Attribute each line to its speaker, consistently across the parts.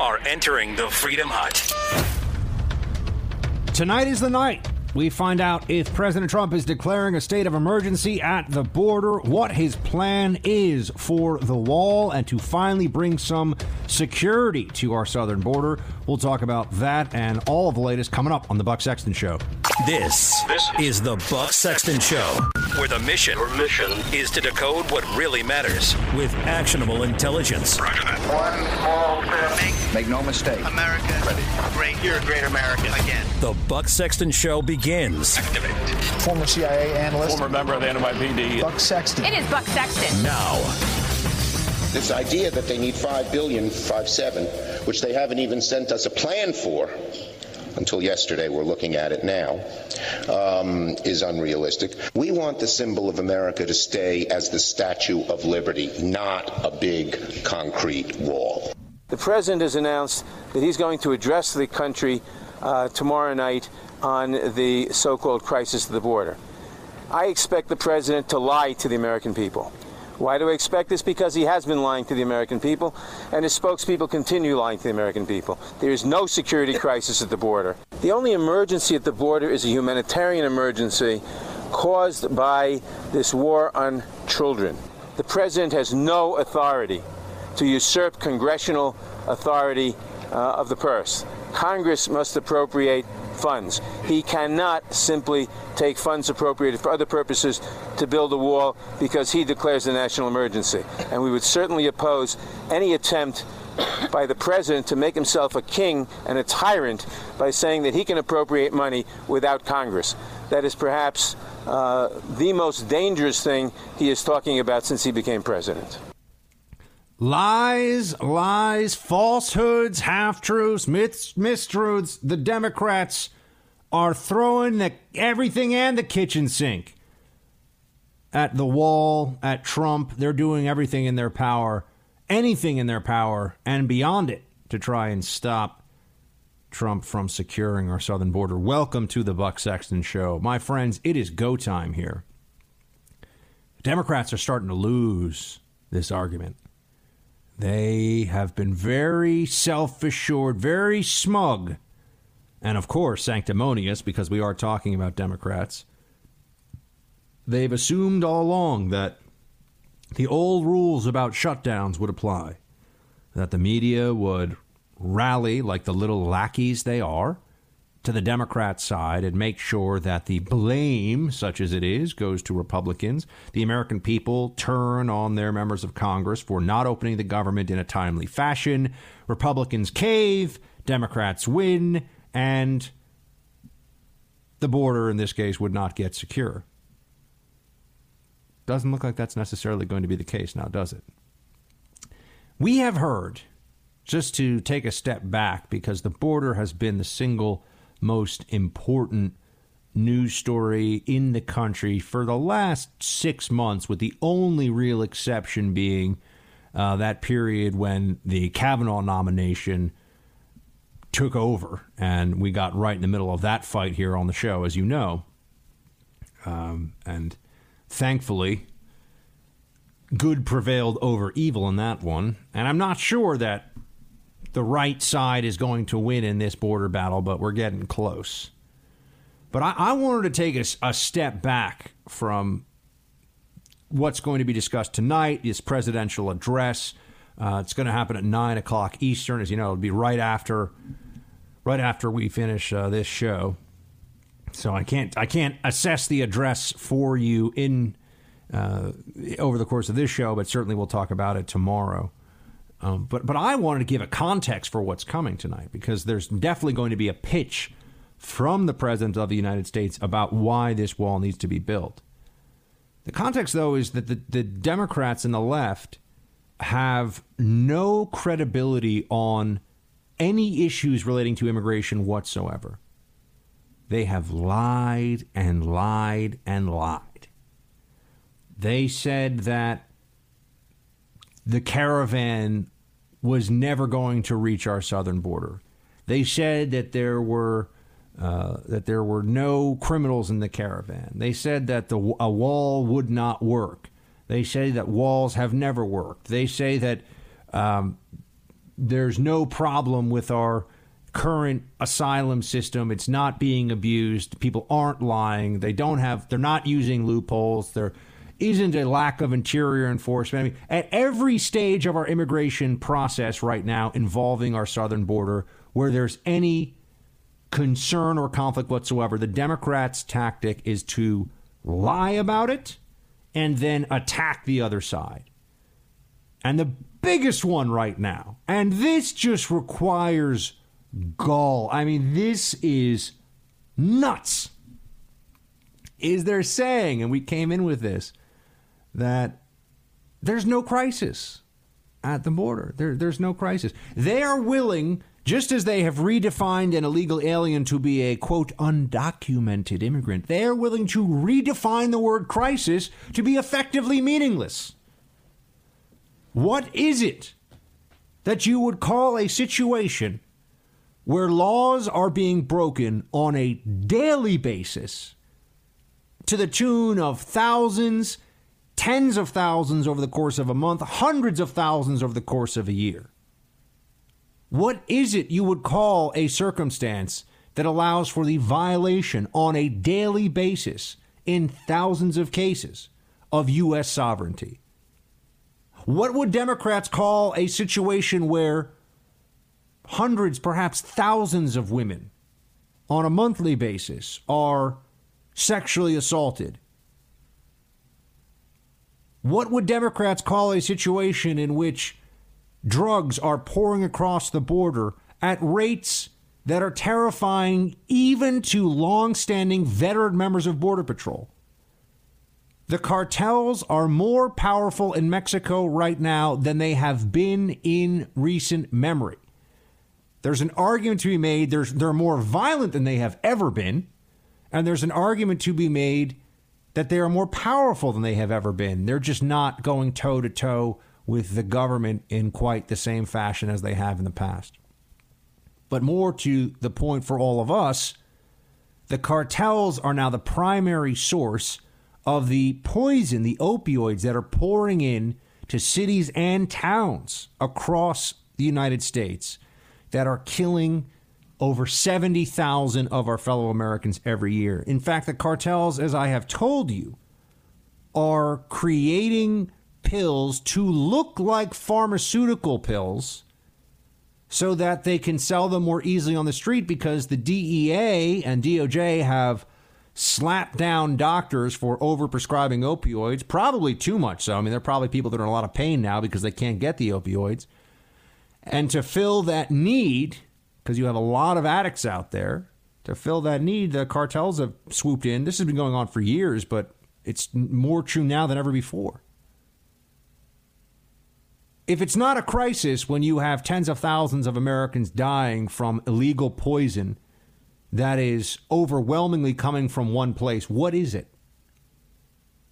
Speaker 1: are entering the Freedom Hut.
Speaker 2: Tonight is the night we find out if President Trump is declaring a state of emergency at the border, what his plan is for the wall, and to finally bring some security to our southern border. We'll talk about that and all of the latest coming up on the Buck Sexton Show.
Speaker 1: This, this is the Buck Sexton Show, where the mission, Your mission is to decode what really matters with actionable intelligence.
Speaker 3: One small step.
Speaker 4: Make, make no mistake.
Speaker 5: America Ready. great. You're a great American again.
Speaker 1: The Buck Sexton Show begins.
Speaker 6: Activate. Former CIA analyst.
Speaker 7: Former member of the NYPD.
Speaker 6: Buck Sexton.
Speaker 8: It is Buck Sexton.
Speaker 1: Now.
Speaker 9: This idea that they need five billion, five seven, which they haven't even sent us a plan for until yesterday, we're looking at it now, um, is unrealistic. We want the symbol of America to stay as the Statue of Liberty, not a big concrete wall.
Speaker 10: The president has announced that he's going to address the country uh, tomorrow night on the so called crisis of the border. I expect the president to lie to the American people. Why do I expect this? Because he has been lying to the American people, and his spokespeople continue lying to the American people. There is no security crisis at the border. The only emergency at the border is a humanitarian emergency caused by this war on children. The president has no authority to usurp congressional authority uh, of the purse. Congress must appropriate funds. He cannot simply take funds appropriated for other purposes to build a wall because he declares a national emergency. And we would certainly oppose any attempt by the president to make himself a king and a tyrant by saying that he can appropriate money without Congress. That is perhaps uh, the most dangerous thing he is talking about since he became president.
Speaker 2: Lies, lies, falsehoods, half truths, myths, mistruths. The Democrats are throwing the, everything and the kitchen sink at the wall, at Trump. They're doing everything in their power, anything in their power, and beyond it to try and stop Trump from securing our southern border. Welcome to the Buck Sexton Show. My friends, it is go time here. Democrats are starting to lose this argument. They have been very self assured, very smug, and of course sanctimonious because we are talking about Democrats. They've assumed all along that the old rules about shutdowns would apply, that the media would rally like the little lackeys they are to the Democrat side and make sure that the blame, such as it is, goes to Republicans. The American people turn on their members of Congress for not opening the government in a timely fashion. Republicans cave, Democrats win, and the border, in this case, would not get secure. Doesn't look like that's necessarily going to be the case now, does it? We have heard, just to take a step back, because the border has been the single most important news story in the country for the last six months, with the only real exception being uh, that period when the Kavanaugh nomination took over. And we got right in the middle of that fight here on the show, as you know. Um, and thankfully, good prevailed over evil in that one. And I'm not sure that the right side is going to win in this border battle, but we're getting close. But I, I wanted to take a, a, step back from what's going to be discussed tonight, this presidential address. Uh, it's going to happen at nine o'clock Eastern, as you know. It'll be right after, right after we finish uh, this show. So I can't, I can't assess the address for you in uh, over the course of this show, but certainly we'll talk about it tomorrow. Um, but but I wanted to give a context for what's coming tonight because there's definitely going to be a pitch from the president of the United States about why this wall needs to be built. The context, though, is that the, the Democrats and the left have no credibility on any issues relating to immigration whatsoever. They have lied and lied and lied. They said that the caravan was never going to reach our southern border. They said that there were uh, that there were no criminals in the caravan. They said that the, a wall would not work. They say that walls have never worked. They say that um, there's no problem with our current asylum system. It's not being abused. People aren't lying. They don't have. They're not using loopholes. There isn't a lack of interior enforcement. I mean, at every stage of our immigration process right now involving our southern border, where there's any concern or conflict whatsoever, the Democrats' tactic is to lie about it and then attack the other side. And the biggest one right now, and this just requires gall. I mean, this is nuts. Is they're saying, and we came in with this, that there's no crisis at the border. There, there's no crisis. They are willing, just as they have redefined an illegal alien to be a quote undocumented immigrant, they are willing to redefine the word crisis to be effectively meaningless. What is it that you would call a situation where laws are being broken on a daily basis to the tune of thousands, tens of thousands over the course of a month, hundreds of thousands over the course of a year. What is it you would call a circumstance that allows for the violation on a daily basis in thousands of cases of U.S. sovereignty? What would Democrats call a situation where hundreds, perhaps thousands of women on a monthly basis are sexually assaulted. What would Democrats call a situation in which drugs are pouring across the border at rates that are terrifying even to long-standing veteran members of Border Patrol? The cartels are more powerful in Mexico right now than they have been in recent memory. There's an argument to be made. There's, they're more violent than they have ever been. And there's an argument to be made that they are more powerful than they have ever been. They're just not going toe to toe with the government in quite the same fashion as they have in the past. But more to the point for all of us, the cartels are now the primary source of the poison, the opioids that are pouring in to cities and towns across the United States that are killing over 70,000 of our fellow Americans every year. In fact, the cartels, as I have told you, are creating pills to look like pharmaceutical pills so that they can sell them more easily on the street because the DEA and DOJ have slapped down doctors for overprescribing opioids, probably too much so. I mean, there are probably people that are in a lot of pain now because they can't get the opioids. And to fill that need, because you have a lot of addicts out there, to fill that need, the cartels have swooped in. This has been going on for years, but it's more true now than ever before. If it's not a crisis when you have tens of thousands of Americans dying from illegal poison that is overwhelmingly coming from one place, what is it?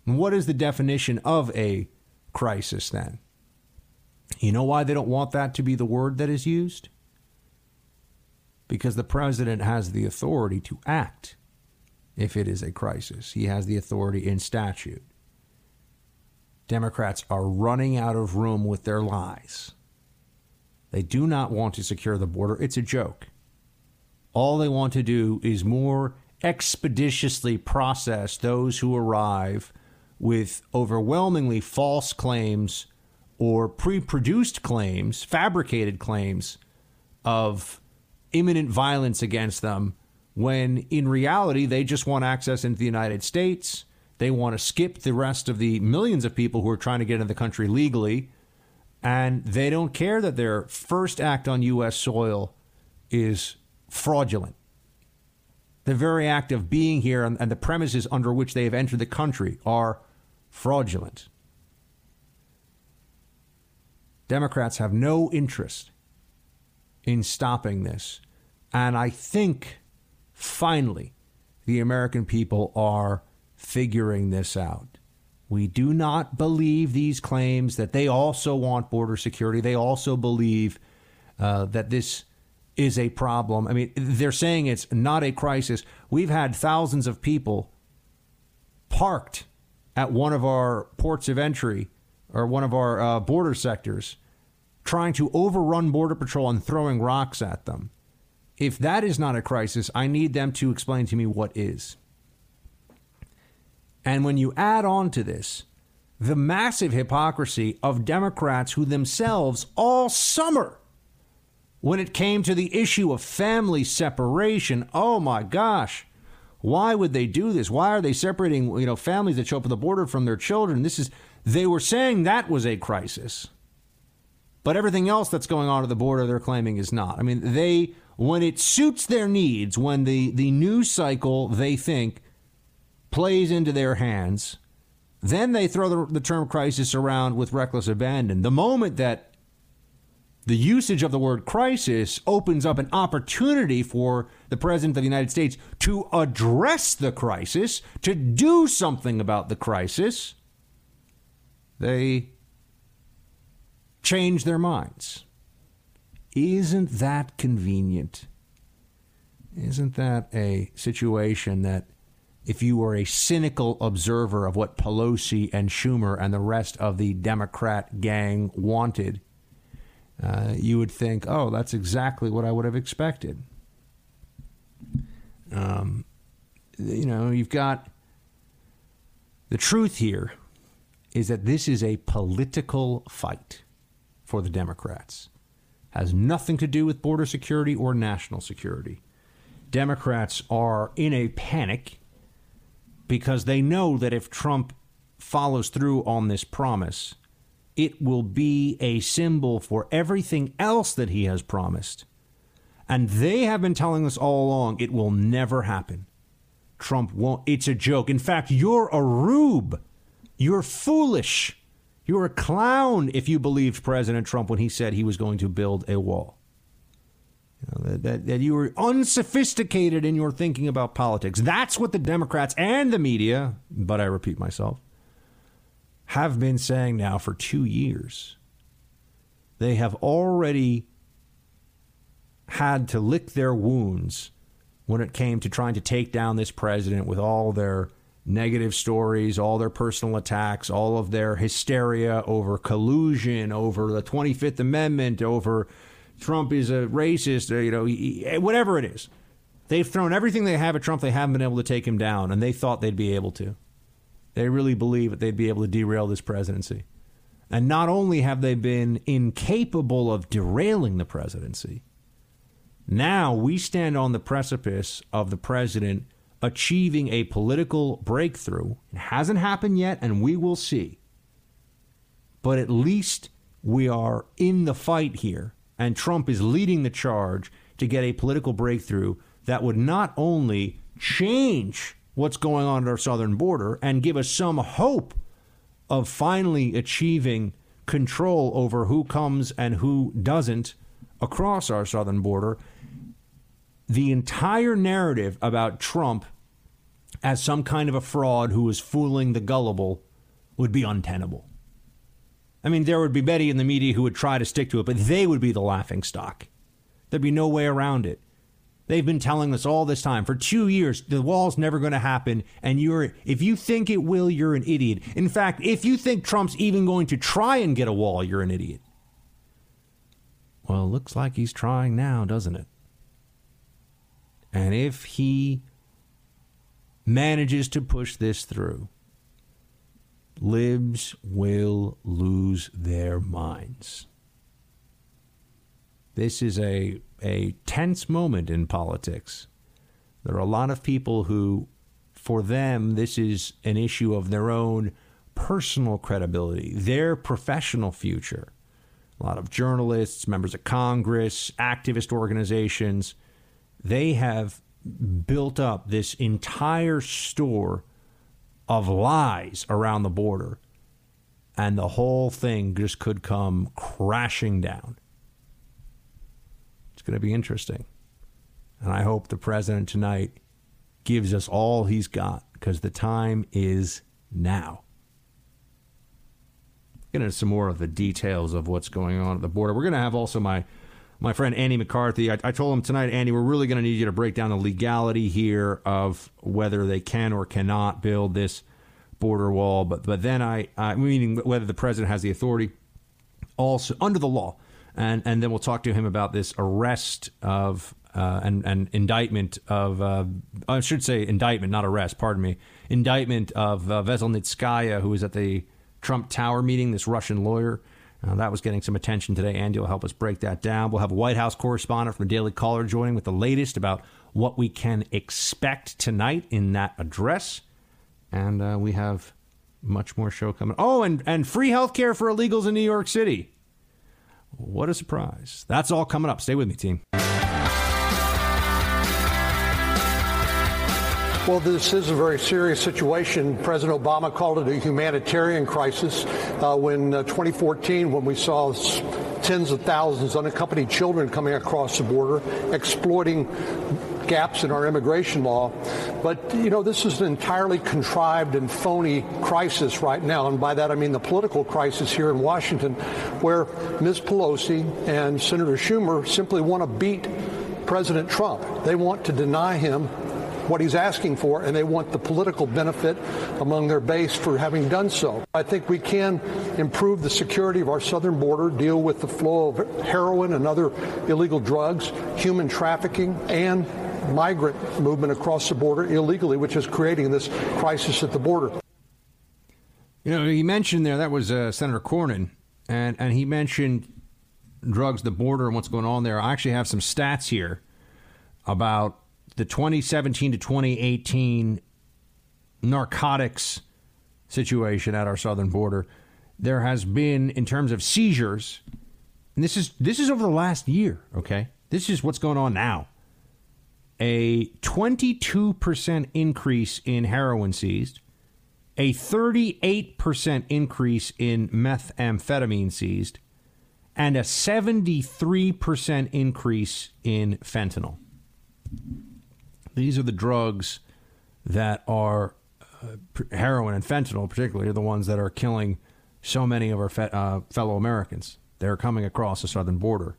Speaker 2: what is the definition of a crisis then? You know why they don't want that to be the word that is used? Because the president has the authority to act if it is a crisis. He has the authority in statute. Democrats are running out of room with their lies. They do not want to secure the border. It's a joke. All they want to do is more expeditiously process those who arrive with overwhelmingly false claims or pre produced claims, fabricated claims of imminent violence against them when in reality they just want access into the United States. They want to skip the rest of the millions of people who are trying to get into the country legally. And they don't care that their first act on U.S. soil is fraudulent. The very act of being here and, and the premises under which they have entered the country are fraudulent. Democrats have no interest in stopping this. And I think finally the American people are figuring this out. We do not believe these claims that they also want border security. They also believe uh, that this is a problem. I mean, they're saying it's not a crisis. We've had thousands of people parked at one of our ports of entry or one of our uh, border sectors trying to overrun Border Patrol and throwing rocks at them. If that is not a crisis, I need them to explain to me what is. And when you add on to this the massive hypocrisy of Democrats who themselves all summer, when it came to the issue of family separation, oh my gosh, why would they do this? Why are they separating, you know, families that show up at the border from their children? This is they were saying that was a crisis. But everything else that's going on at the border they're claiming is not. I mean, they when it suits their needs, when the, the news cycle they think plays into their hands, then they throw the, the term crisis around with reckless abandon. The moment that the usage of the word crisis opens up an opportunity for the President of the United States to address the crisis, to do something about the crisis, they change their minds. Isn't that convenient? Isn't that a situation that if you were a cynical observer of what Pelosi and Schumer and the rest of the Democrat gang wanted, uh, you would think, oh, that's exactly what I would have expected. Um, you know, you've got the truth here is that this is a political fight for the Democrats. Has nothing to do with border security or national security. Democrats are in a panic because they know that if Trump follows through on this promise, it will be a symbol for everything else that he has promised. And they have been telling us all along it will never happen. Trump won't. It's a joke. In fact, you're a rube. You're foolish. You're a clown if you believed President Trump when he said he was going to build a wall. You know, that, that, that you were unsophisticated in your thinking about politics. That's what the Democrats and the media, but I repeat myself, have been saying now for two years. They have already had to lick their wounds when it came to trying to take down this president with all their negative stories, all their personal attacks, all of their hysteria over collusion, over the 25th Amendment, over Trump is a racist, or, you know, whatever it is. They've thrown everything they have at Trump. They haven't been able to take him down, and they thought they'd be able to. They really believe that they'd be able to derail this presidency. And not only have they been incapable of derailing the presidency, now we stand on the precipice of the president achieving a political breakthrough. It hasn't happened yet, and we will see. But at least we are in the fight here, and Trump is leading the charge to get a political breakthrough that would not only change what's going on at our southern border and give us some hope of finally achieving control over who comes and who doesn't across our southern border the entire narrative about Trump as some kind of a fraud who was fooling the gullible would be untenable. I mean, there would be Betty in the media who would try to stick to it, but they would be the laughing stock. There'd be no way around it. They've been telling us all this time for two years the wall's never going to happen, and you're if you think it will, you're an idiot. In fact, if you think Trump's even going to try and get a wall, you're an idiot. Well, it looks like he's trying now, doesn't it? And if he manages to push this through, libs will lose their minds. This is a, a tense moment in politics. There are a lot of people who, for them, this is an issue of their own personal credibility, their professional future. A lot of journalists, members of Congress, activist organizations they have built up this entire store of lies around the border, and the whole thing just could come crashing down. It's going to be interesting. And I hope the president tonight gives us all he's got because the time is now. Get into some more of the details of what's going on at the border. We're going to have also my my friend Andy McCarthy. I, I told him tonight, Andy, we're really going to need you to break down the legality here of whether they can or cannot build this border wall. But but then I, I meaning whether the president has the authority, also under the law, and and then we'll talk to him about this arrest of uh, and and indictment of uh, I should say indictment, not arrest. Pardon me, indictment of uh, Veselnitskaya, who was at the Trump Tower meeting. This Russian lawyer. Uh, that was getting some attention today. Andy will help us break that down. We'll have a White House correspondent from Daily Caller joining with the latest about what we can expect tonight in that address. And uh, we have much more show coming. Oh, and, and free health care for illegals in New York City. What a surprise. That's all coming up. Stay with me, team.
Speaker 4: Well, this is a very serious situation. President Obama called it a humanitarian crisis uh, when uh, 2014, when we saw tens of thousands of unaccompanied children coming across the border, exploiting gaps in our immigration law. But, you know, this is an entirely contrived and phony crisis right now. And by that, I mean the political crisis here in Washington, where Ms. Pelosi and Senator Schumer simply want to beat President Trump. They want to deny him what he's asking for, and they want the political benefit among their base for having done so. I think we can improve the security of our southern border, deal with the flow of heroin and other illegal drugs, human trafficking, and migrant movement across the border illegally, which is creating this crisis at the border.
Speaker 2: You know, he mentioned there that was uh, Senator Cornyn, and and he mentioned drugs, the border, and what's going on there. I actually have some stats here about the 2017 to 2018 narcotics situation at our southern border, there has been, in terms of seizures, and this is this is over the last year. Okay, this is what's going on now. A 22% increase in heroin seized, a 38% increase in methamphetamine seized, and a 73% increase in fentanyl. These are the drugs that are uh, heroin and fentanyl, particularly, are the ones that are killing so many of our fe- uh, fellow Americans. They're coming across the southern border.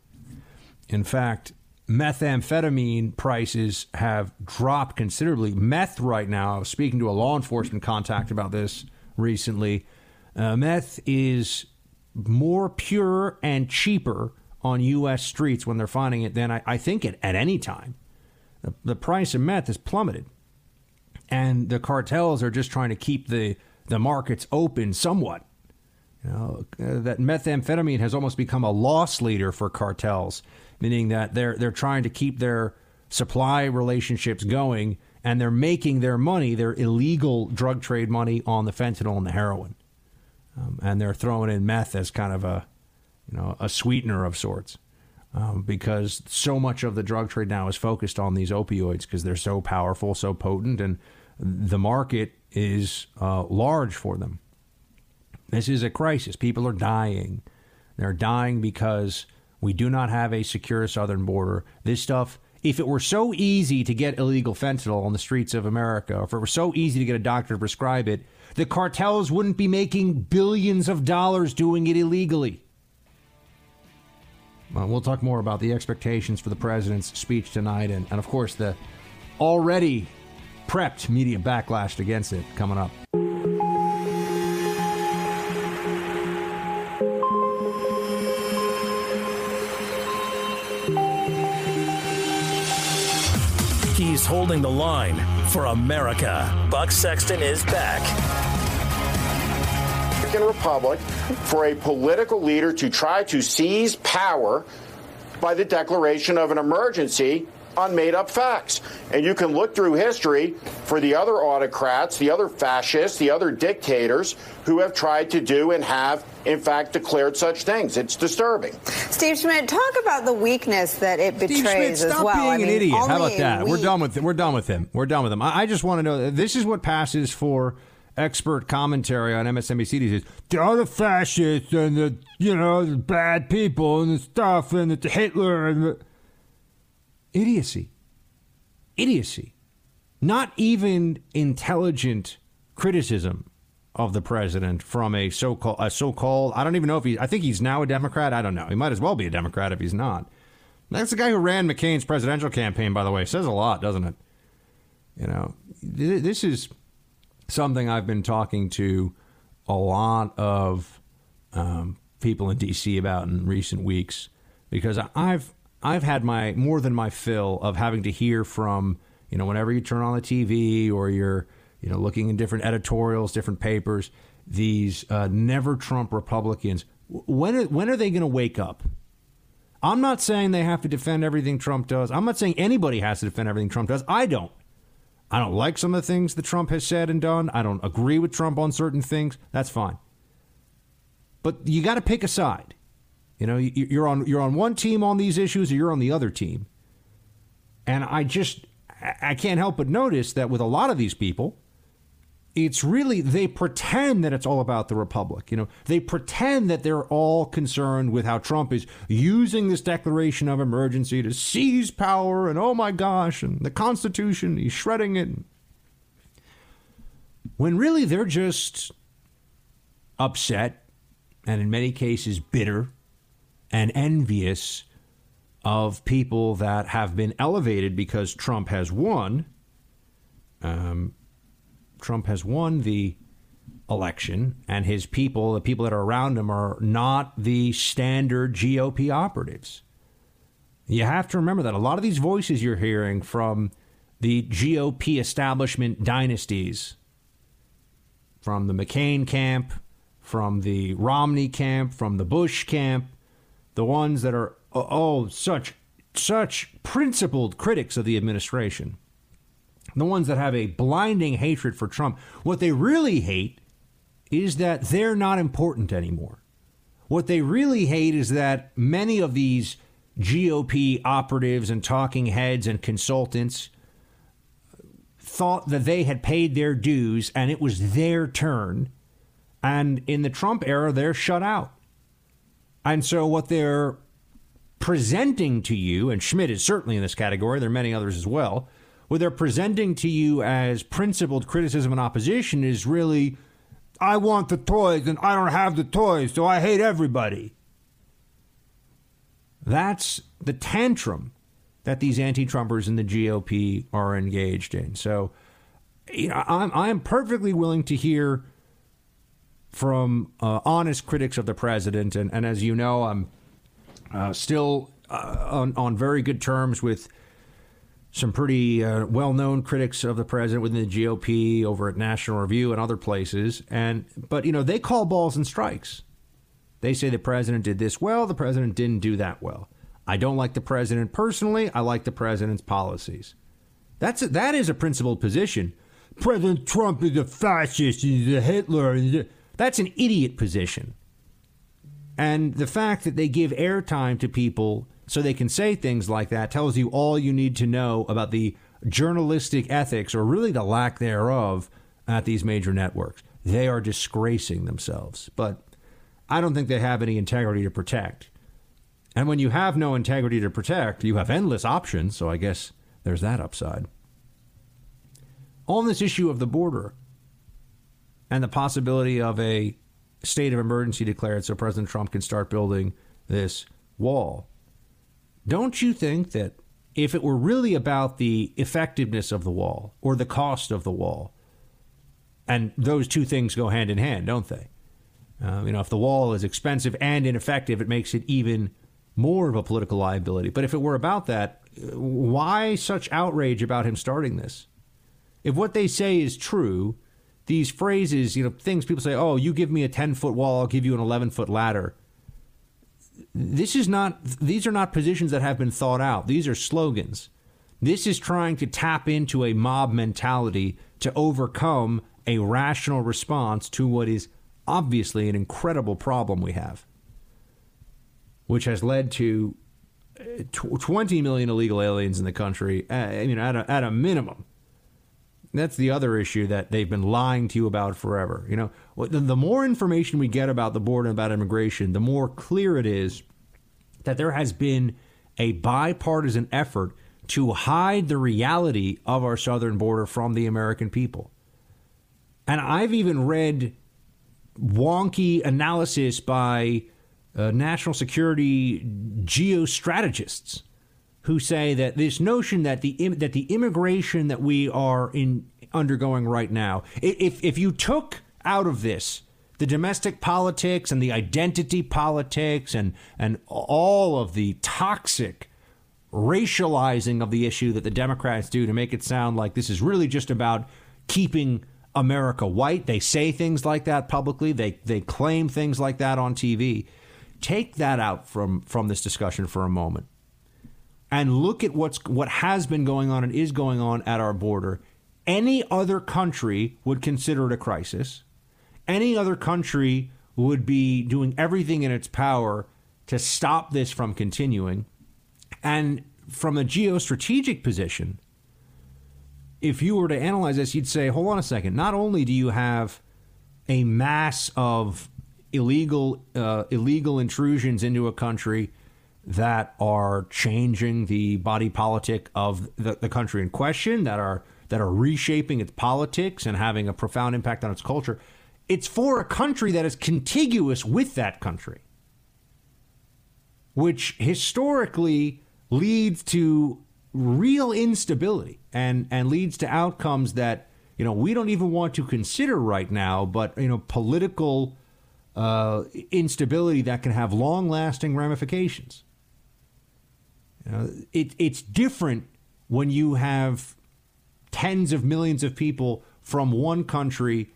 Speaker 2: In fact, methamphetamine prices have dropped considerably. Meth, right now, speaking to a law enforcement contact about this recently. Uh, meth is more pure and cheaper on U.S. streets when they're finding it than I, I think it at any time the, the price of meth has plummeted. And the cartels are just trying to keep the, the markets open somewhat. You know, uh, that methamphetamine has almost become a loss leader for cartels, meaning that they're they're trying to keep their supply relationships going and they're making their money, their illegal drug trade money on the fentanyl and the heroin. Um, and they're throwing in meth as kind of a, you know, a sweetener of sorts um, because so much of the drug trade now is focused on these opioids because they're so powerful, so potent, and the market is uh, large for them. This is a crisis. People are dying. They're dying because we do not have a secure southern border. This stuff, if it were so easy to get illegal fentanyl on the streets of America, if it were so easy to get a doctor to prescribe it, the cartels wouldn't be making billions of dollars doing it illegally. Uh, we'll talk more about the expectations for the president's speech tonight and, and, of course, the already prepped media backlash against it coming up.
Speaker 1: He's holding the line for America. Buck Sexton is back.
Speaker 7: Republic for a political leader to try to seize power by the declaration of an emergency on made up facts. And you can look through history for the other autocrats, the other fascists, the other dictators who have tried to do and have, in fact, declared such things. It's disturbing.
Speaker 8: Steve Schmidt, talk about the weakness that it betrays
Speaker 2: Steve Schmidt, stop
Speaker 8: as well.
Speaker 2: being
Speaker 8: I
Speaker 2: an idiot. How about that?
Speaker 8: Week.
Speaker 2: We're done with we're done with him. We're done with him. I, I just want to know this is what passes for expert commentary on MSNBC these days. The other fascists and the you know the bad people and the stuff and the Hitler and the idiocy, idiocy. Not even intelligent criticism of the president from a so-called a so-called I don't even know if he I think he's now a Democrat. I don't know. He might as well be a Democrat if he's not. That's the guy who ran McCain's presidential campaign, by the way. Says a lot, doesn't it? You know, this is something I've been talking to a lot of um, people in D.C. about in recent weeks. because I've I've had my more than my fill of having to hear from you know whenever you turn on the TV or you're you know looking in different editorials, different papers, these uh, never Trump Republicans. When are, when are they going to wake up? I'm not saying they have to defend everything Trump does. I'm not saying anybody has to defend everything Trump does. I don't. I don't like some of the things that Trump has said and done. I don't agree with Trump on certain things. That's fine. But you got to pick a side. You know, you're on you're on one team on these issues, or you're on the other team. And I just I can't help but notice that with a lot of these people, it's really they pretend that it's all about the republic you know? They pretend that they're all concerned with how trump is using this declaration of emergency to seize power and oh my gosh and the constitution he's shredding it. When really they're just upset and in many cases bitter and envious of people that have been elevated because Trump has won um, Trump has won the election, and his people, the people that are around him, are not the standard GOP operatives. You have to remember that a lot of these voices you're hearing from the GOP establishment dynasties, from the McCain camp, from the Romney camp, from the Bush camp, the ones that are oh, such such principled critics of the administration the ones that have a blinding hatred for Trump, what they really hate is that they're not important anymore. What they really hate is that many of these GOP operatives and talking heads and consultants thought that they had paid their dues and it was their turn. And in the Trump era, they're shut out. And so what they're presenting to you, and Schmidt is certainly in this category, there are many others as well, what they're presenting to you as principled criticism and opposition is really, I want the toys and I don't have the toys, so I hate everybody. That's the tantrum that these anti-Trumpers in the GOP are engaged in. So, you know, I'm I'm perfectly willing to hear from uh, honest critics of the president, and, and as you know, I'm uh, still uh, on on very good terms with some pretty uh, well known critics of the president within the GOP over at National Review and other places. And but you know they call balls and strikes. They say the president did this well, the president didn't do that well. I don't like the president personally. I like the president's policies. That's a, that is a principled position. President Trump is a fascist. He's a Hitler. That's an idiot position. And the fact that they give airtime to people so they can say things like that tells you all you need to know about the journalistic ethics, or really the lack thereof, at these major networks. They are disgracing themselves. But I don't think they have any integrity to protect. And when you have no integrity to protect, you have endless options, so I guess there's that upside. On this issue of the border and the possibility of a state of emergency declared so President Trump can start building this wall. Don't you think that if it were really about the effectiveness of the wall or the cost of the wall, and those two things go hand in hand, don't they? Uh, you know, if the wall is expensive and ineffective, it makes it even more of a political liability. But if it were about that, why such outrage about him starting this? If what they say is true, these phrases, you know, things people say, oh, you give me a 10 foot wall, I'll give you an 11 foot ladder this is not these are not positions that have been thought out. These are slogans. This is trying to tap into a mob mentality to overcome a rational response to what is obviously an incredible problem we have, which has led to uh, 20 million illegal aliens in the country, uh, you know, at a, at a minimum. That's the other issue that they've been lying to you about forever. You know, the more information we get about the border and about immigration, the more clear it is that there has been a bipartisan effort to hide the reality of our southern border from the American people. And I've even read wonky analysis by uh, national security geostrategists who say that this notion that the that the immigration that we are in undergoing right now, if if you took out of this the domestic politics and the identity politics and and all of the toxic racializing of the issue that the Democrats do to make it sound like this is really just about keeping America white. They say things like that publicly. They they claim things like that on TV. Take that out from from this discussion for a moment. And look at what's what has been going on and is going on at our border. Any other country would consider it a crisis. Any other country would be doing everything in its power to stop this from continuing. And from a geostrategic position, if you were to analyze this, you'd say, hold on a second. Not only do you have a mass of illegal uh, illegal intrusions into a country that are changing the body politic of the, the country in question, that are that are reshaping its politics and having a profound impact on its culture. It's for a country that is contiguous with that country, which historically leads to real instability and and leads to outcomes that you know we don't even want to consider right now but you know political uh, instability that can have long lasting ramifications it, it's different when you have tens of millions of people from one country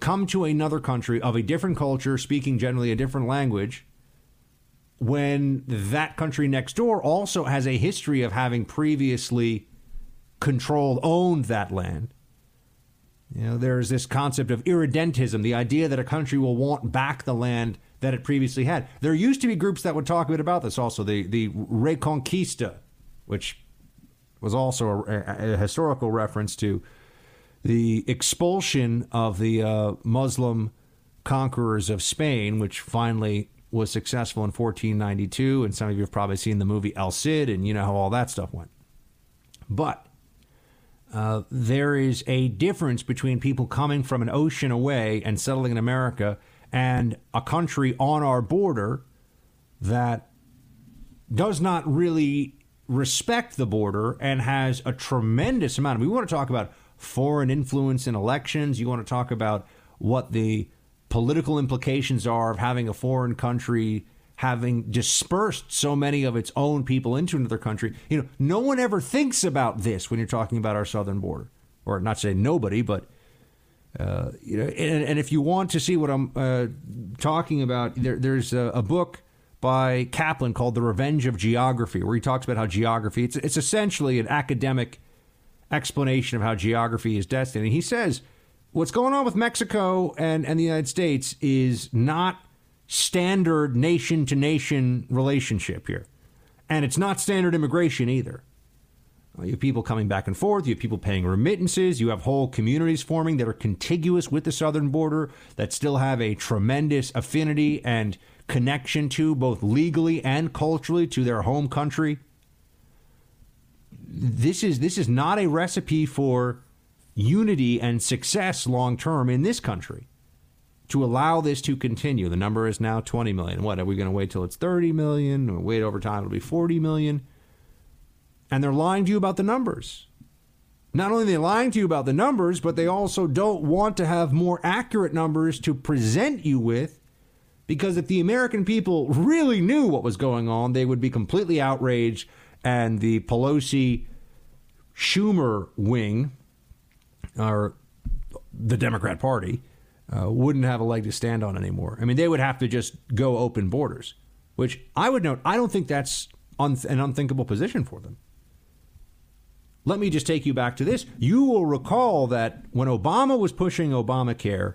Speaker 2: come to another country of a different culture speaking generally a different language when that country next door also has a history of having previously controlled, owned that land. You know, there's this concept of irredentism, the idea that a country will want back the land that it previously had. There used to be groups that would talk a bit about this also, the, the Reconquista, which was also a, a historical reference to the expulsion of the uh, Muslim conquerors of Spain, which finally was successful in 1492, and some of you have probably seen the movie El Cid, and you know how all that stuff went. But uh, there is a difference between people coming from an ocean away and settling in America and a country on our border that does not really respect the border and has a tremendous amount of. We want to talk about foreign influence in elections. You want to talk about what the political implications are of having a foreign country having dispersed so many of its own people into another country. You know, no one ever thinks about this when you're talking about our southern border, or not say nobody, but uh, you know. And, and, if you want to see what I'm uh, talking about, there, there's a, a, book by Kaplan called "The Revenge of Geography," where he talks about how geography it's it's essentially an academic explanation of how geography is destined, and he says what's going on with Mexico and, and the United States is not standard nation to nation relationship here. And it's not standard immigration either. You have people coming back and forth. You have people paying remittances. You have whole communities forming that are contiguous with the southern border that still have a tremendous affinity and connection to, both legally and culturally, to their home country. This is this is not a recipe for unity and success long term in this country to allow this to continue. The number is now 20 million. What, are we going to wait till it's 30 million? Or wait over time, it'll be 40 million. And they're lying to you about the numbers. Not only are they lying to you about the numbers, but they also don't want to have more accurate numbers to present you with. Because if the American people really knew what was going on, they would be completely outraged. And the Pelosi Schumer wing or the Democrat Party uh, wouldn't have a leg to stand on anymore. I mean, they would have to just go open borders, which I would note, I don't think that's un- an unthinkable position for them. Let me just take you back to this. You will recall that when Obama was pushing Obamacare,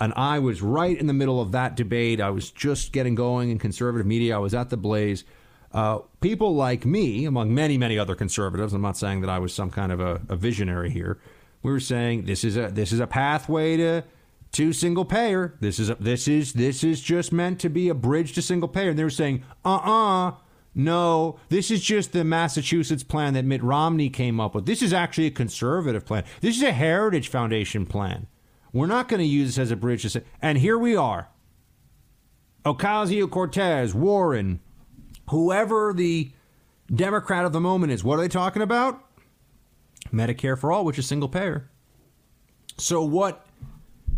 Speaker 2: and I was right in the middle of that debate, I was just getting going in conservative media, I was at the blaze. Uh, people like me, among many, many other conservatives, I'm not saying that I was some kind of a, a visionary here, we were saying this is a this is a pathway to to single payer. This is a, this is this is just meant to be a bridge to single payer. And they were saying, uh-uh, no, this is just the Massachusetts plan that Mitt Romney came up with. This is actually a conservative plan. This is a Heritage Foundation plan. We're not going to use this as a bridge to say, and here we are. Ocasio Cortez, Warren, whoever the Democrat of the moment is, what are they talking about? Medicare for all, which is single payer. So what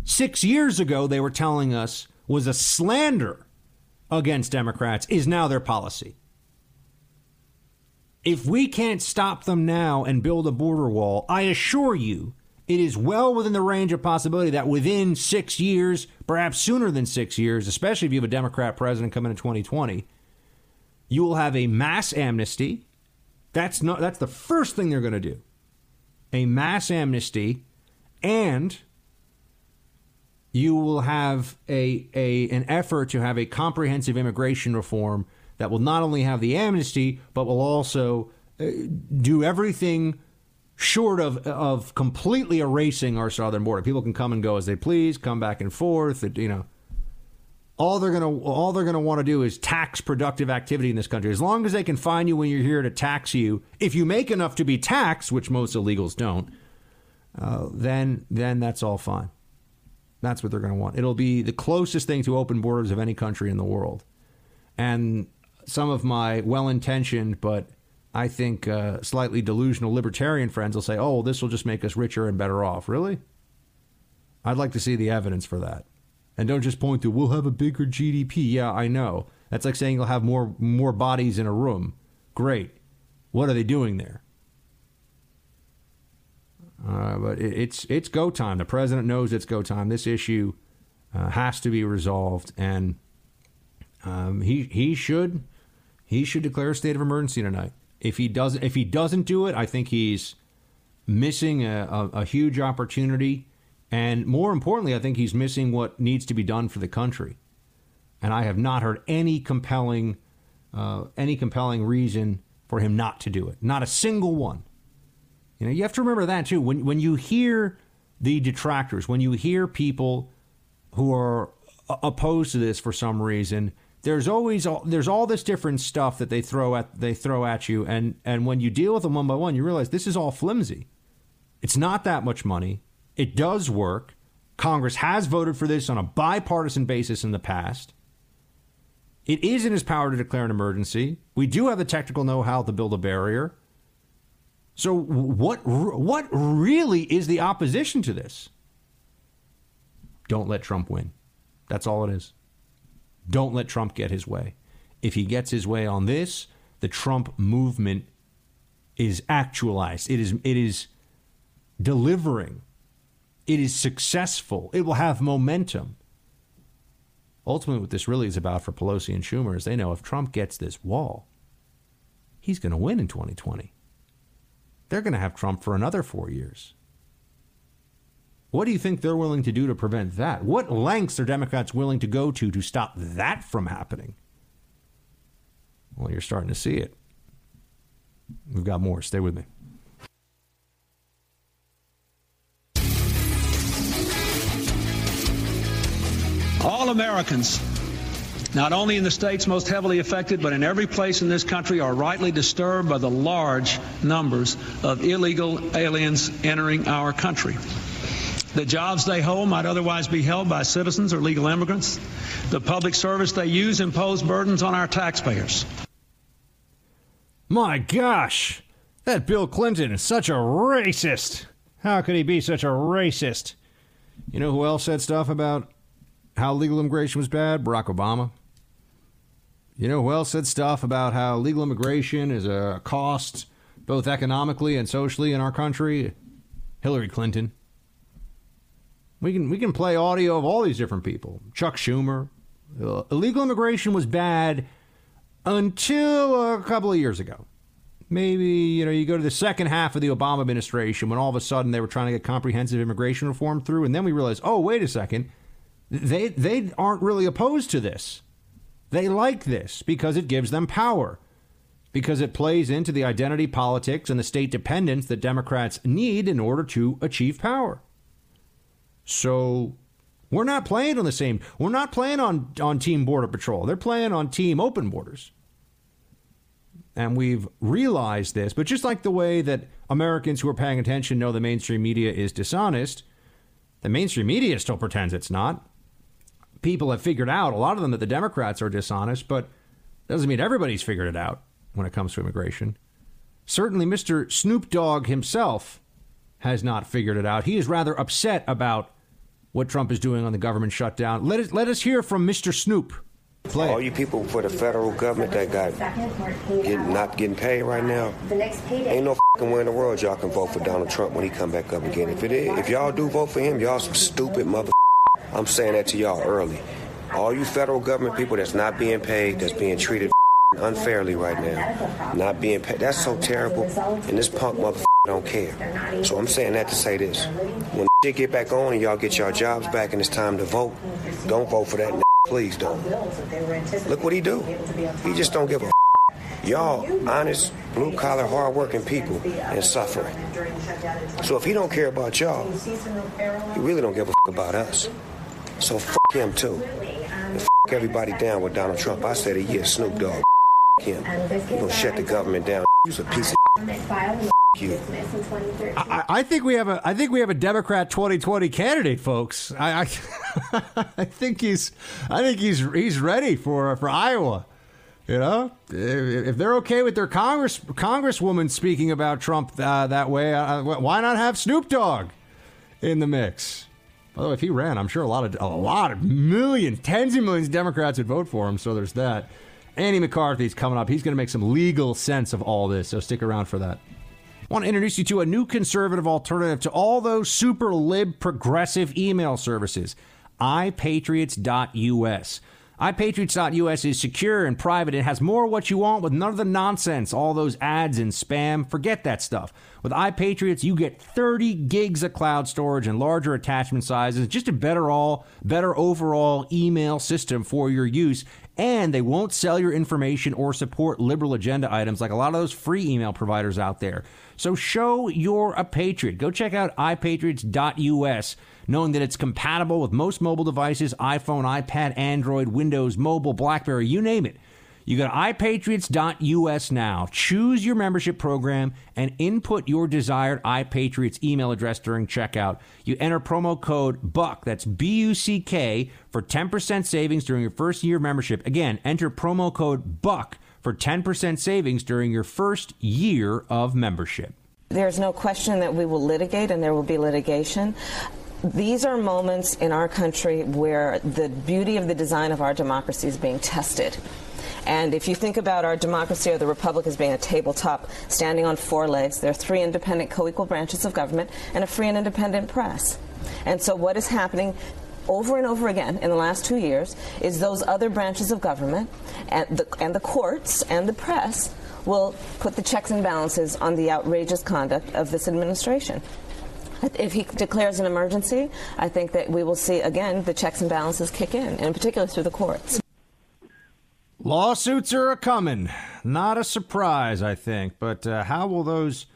Speaker 2: six years ago they were telling us was a slander against Democrats is now their policy. If we can't stop them now and build a border wall, I assure you it is well within the range of possibility that within six years, perhaps sooner than six years, especially if you have a Democrat president coming in 2020, you will have a mass amnesty. That's not that's the first thing they're going to do. A mass amnesty and you will have a, a an effort to have a comprehensive immigration reform that will not only have the amnesty, but will also uh, do everything short of of completely erasing our southern border. People can come and go as they please, come back and forth. You know, all they're gonna all they're gonna want to do is tax productive activity in this country. As long as they can find you when you're here to tax you, if you make enough to be taxed, which most illegals don't, uh, then then that's all fine. That's what they're going to want. It'll be the closest thing to open borders of any country in the world. And some of my well intentioned but I think uh, slightly delusional libertarian friends will say, oh, this will just make us richer and better off. Really? I'd like to see the evidence for that. And don't just point to, we'll have a bigger GDP. Yeah, I know. That's like saying you'll have more, more bodies in a room. Great. What are they doing there? Uh, but it, it's it's go time. The president knows it's go time. This issue uh, has to be resolved, and um, he he should he should declare a state of emergency tonight. If he does if he doesn't do it, I think he's missing a, a, a huge opportunity, and more importantly, I think he's missing what needs to be done for the country. And I have not heard any compelling uh, any compelling reason for him not to do it. Not a single one. You know, you have to remember that too. When when you hear the detractors, when you hear people who are opposed to this for some reason, there's always all, there's all this different stuff that they throw at they throw at you, and and when you deal with them one by one, you realize this is all flimsy. It's not that much money. It does work. Congress has voted for this on a bipartisan basis in the past. It is in his power to declare an emergency. We do have the technical know-how to build a barrier. So what what really is the opposition to this? Don't let Trump win. That's all it is. Don't let Trump get his way. If he gets his way on this, the Trump movement is actualized. It is it is delivering. It is successful. It will have momentum. Ultimately, what this really is about for Pelosi and Schumer is they know if Trump gets this wall, he's going to win in 2020 they're going to have Trump for another four years. What do you think they're willing to do to prevent that? What lengths are Democrats willing to go to to stop that from happening? Well, you're starting to see it. We've got more. Stay with me.
Speaker 11: All Americans not only in the states most heavily affected, but in every place in this country, are rightly disturbed by the large numbers of illegal aliens entering our country. The jobs they hold might otherwise be held by citizens or legal immigrants. The public service they use impose burdens on our taxpayers.
Speaker 2: My gosh, that Bill Clinton is such a racist. How could he be such a racist? You know who else said stuff about how legal immigration was bad? Barack Obama. You know who else said stuff about how legal immigration is a cost, both economically and socially, in our country? Hillary Clinton. We can we can play audio of all these different people. Chuck Schumer. Uh, illegal immigration was bad until a couple of years ago. Maybe you know you go to the second half of the Obama administration when all of a sudden they were trying to get comprehensive immigration reform through, and then we realized, oh wait a second, they they aren't really opposed to this. They like this because it gives them power, because it plays into the identity politics and the state dependence that Democrats need in order to achieve power. So we're not playing on the same. We're not playing on, on Team Border Patrol. They're playing on Team Open Borders. And we've realized this, but just like the way that Americans who are paying attention know the mainstream media is dishonest, the mainstream media still pretends it's not people have figured out, a lot of them, that the Democrats are dishonest, but doesn't mean everybody's figured it out when it comes to immigration. Certainly, Mr. Snoop Dogg himself has not figured it out. He is rather upset about what Trump is doing on the government shutdown. Let us let us hear from Mr. Snoop. Play.
Speaker 12: All you people for the federal government that got get, not getting paid right now, ain't no fucking way in the world y'all can vote for Donald Trump when he come back up again. If it is, if y'all do vote for him, y'all some stupid mother. I'm saying that to y'all early. All you federal government people that's not being paid, that's being treated unfairly right now, not being paid. That's so terrible. And this punk mother don't care. So I'm saying that to say this: when shit get back on and y'all get your jobs back and it's time to vote, don't vote for that. Please don't. Look what he do. He just don't give a. Y'all honest, blue collar, hard working people and suffering. So if he don't care about y'all, he really don't give a about us. So f him too. And everybody down with Donald Trump. I said a year, Snoop Dogg. him. You gonna shut the government down. You's a piece of you.
Speaker 2: I, I, think we have a I think we have a Democrat 2020 candidate, folks. I, I, I think he's I think he's he's ready for for Iowa. You know, if they're okay with their Congress Congresswoman speaking about Trump uh, that way, uh, why not have Snoop Dogg in the mix? By the way, if he ran, I'm sure a lot of a lot of millions, tens of millions of Democrats would vote for him. So there's that. Andy McCarthy's coming up. He's going to make some legal sense of all this. So stick around for that. Want to introduce you to a new conservative alternative to all those super lib progressive email services iPatriots.us. iPatriots.us is secure and private. It has more what you want with none of the nonsense, all those ads and spam. Forget that stuff. With iPatriots, you get 30 gigs of cloud storage and larger attachment sizes. Just a better all, better overall email system for your use. And they won't sell your information or support liberal agenda items like a lot of those free email providers out there. So show you're a patriot. Go check out iPatriots.us knowing that it's compatible with most mobile devices iPhone, iPad, Android, Windows, mobile, Blackberry, you name it. You go to iPatriots.us now, choose your membership program, and input your desired iPatriots email address during checkout. You enter promo code BUCK, that's B U C K, for 10% savings during your first year membership. Again, enter promo code BUCK for 10% savings during your first year of membership.
Speaker 13: There's no question that we will litigate and there will be litigation these are moments in our country where the beauty of the design of our democracy is being tested. And if you think about our democracy or the republic as being a tabletop standing on four legs, there are three independent co equal branches of government and a free and independent press. And so, what is happening over and over again in the last two years is those other branches of government and the, and the courts and the press will put the checks and balances on the outrageous conduct of this administration. If he declares an emergency, I think that we will see again the checks and balances kick in, and in particular through the courts.
Speaker 2: Lawsuits are a coming. Not a surprise, I think. But uh, how will those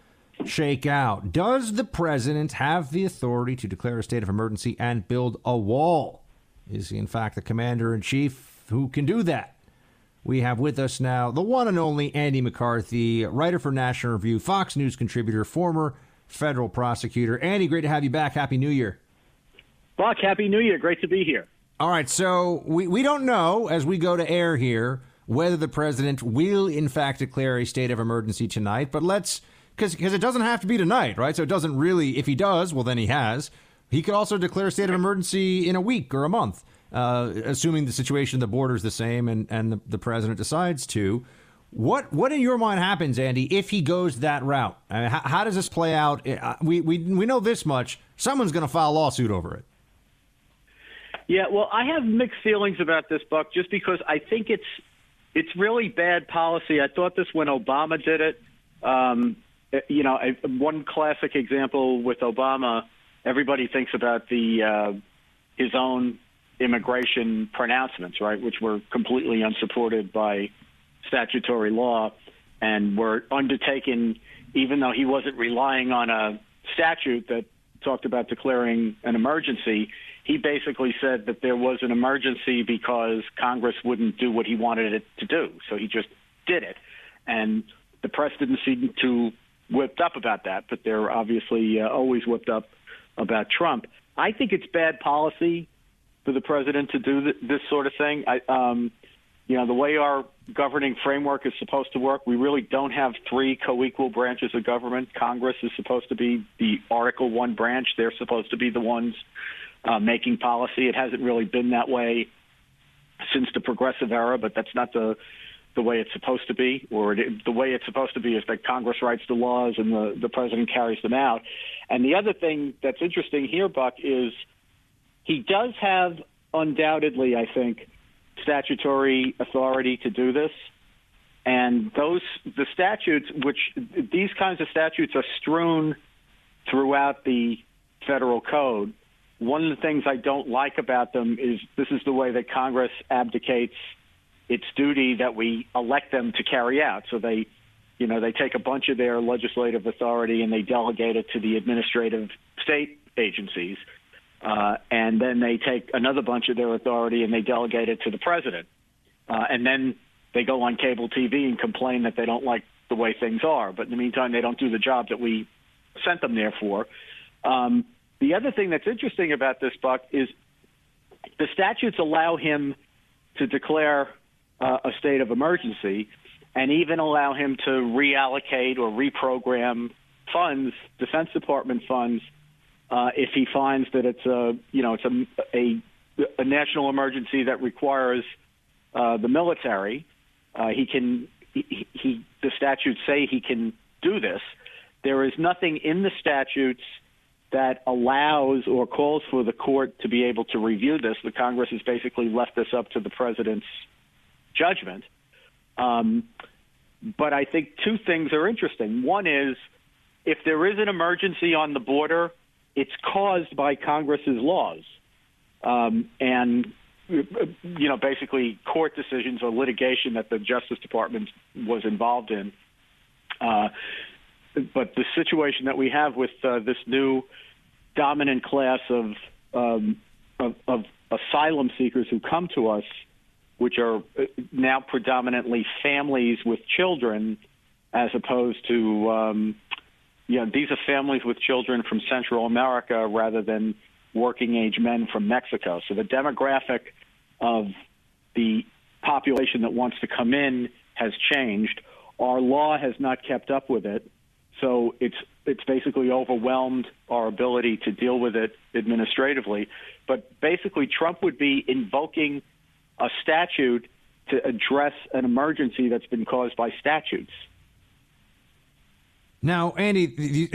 Speaker 2: shake out? Does the president have the authority to declare a state of emergency and build a wall? Is he, in fact, the commander in chief who can do that? We have with us now the one and only Andy McCarthy, writer for National Review, Fox News contributor, former federal prosecutor. Andy, great to have you back. Happy New Year.
Speaker 14: Buck, Happy New Year. Great to be here.
Speaker 2: All right, so we, we don't know as we go to air here whether the president will, in fact, declare a state of emergency tonight, but let's, because it doesn't have to be tonight, right? So it doesn't really, if he does, well, then he has. He could also declare a state of emergency in a week or a month, uh, assuming the situation, at the border is the same, and, and the, the president decides to. What what in your mind happens, Andy, if he goes that route? I mean, how, how, does this play out? We we we know this much. Someone's going to file a lawsuit over it.
Speaker 14: Yeah, well, I have mixed feelings about this, Buck, just because I think it's it's really bad policy. I thought this when Obama did it. Um, you know, one classic example with Obama, everybody thinks about the uh, his own immigration pronouncements, right, which were completely unsupported by statutory law and were undertaken even though he wasn't relying on a statute that talked about declaring an emergency. He basically said that there was an emergency because Congress wouldn't do what he wanted it to do. So he just did it. And the press didn't seem too whipped up about that, but they're obviously uh, always whipped up about Trump. I think it's bad policy for the president to do th- this sort of thing. I, um, you know, the way our governing framework is supposed to work, we really don't have three co-equal branches of government. Congress is supposed to be the Article One branch; they're supposed to be the ones uh, making policy. It hasn't really been that way since the progressive era, but that's not the the way it's supposed to be, or it, the way it's supposed to be is that Congress writes the laws and the, the president carries them out. And the other thing that's interesting here, Buck, is he does have undoubtedly, I think, statutory authority to do this. And those the statutes, which these kinds of statutes are strewn throughout the federal code. One of the things I don't like about them is this is the way that Congress abdicates its duty that we elect them to carry out. So they, you know, they take a bunch of their legislative authority and they delegate it to the administrative state agencies. Uh, and then they take another bunch of their authority and they delegate it to the president. Uh, and then they go on cable TV and complain that they don't like the way things are. But in the meantime, they don't do the job that we sent them there for. Um, the other thing that's interesting about this, Buck, is the statutes allow him to declare uh, a state of emergency and even allow him to reallocate or reprogram funds, Defense Department funds, uh, if he finds that it's a you know it's a a, a national emergency that requires uh, the military. Uh, he can he, he the statutes say he can do this. There is nothing in the statutes that allows or calls for the court to be able to review this. The Congress has basically left this up to the president's judgment. Um, but I think two things are interesting. One is if there is an emergency on the border, it's caused by Congress's laws. Um, and you know, basically court decisions or litigation that the Justice Department was involved in. Uh, but the situation that we have with uh, this new dominant class of, um, of, of asylum seekers who come to us which are uh, now predominantly families with children, as opposed to um, you know these are families with children from Central America rather than working age men from Mexico. So the demographic of the population that wants to come in has changed. Our law has not kept up with it, so it's it's basically overwhelmed our ability to deal with it administratively. But basically, Trump would be invoking a statute to address an emergency that's been caused by statutes.
Speaker 2: Now, Andy,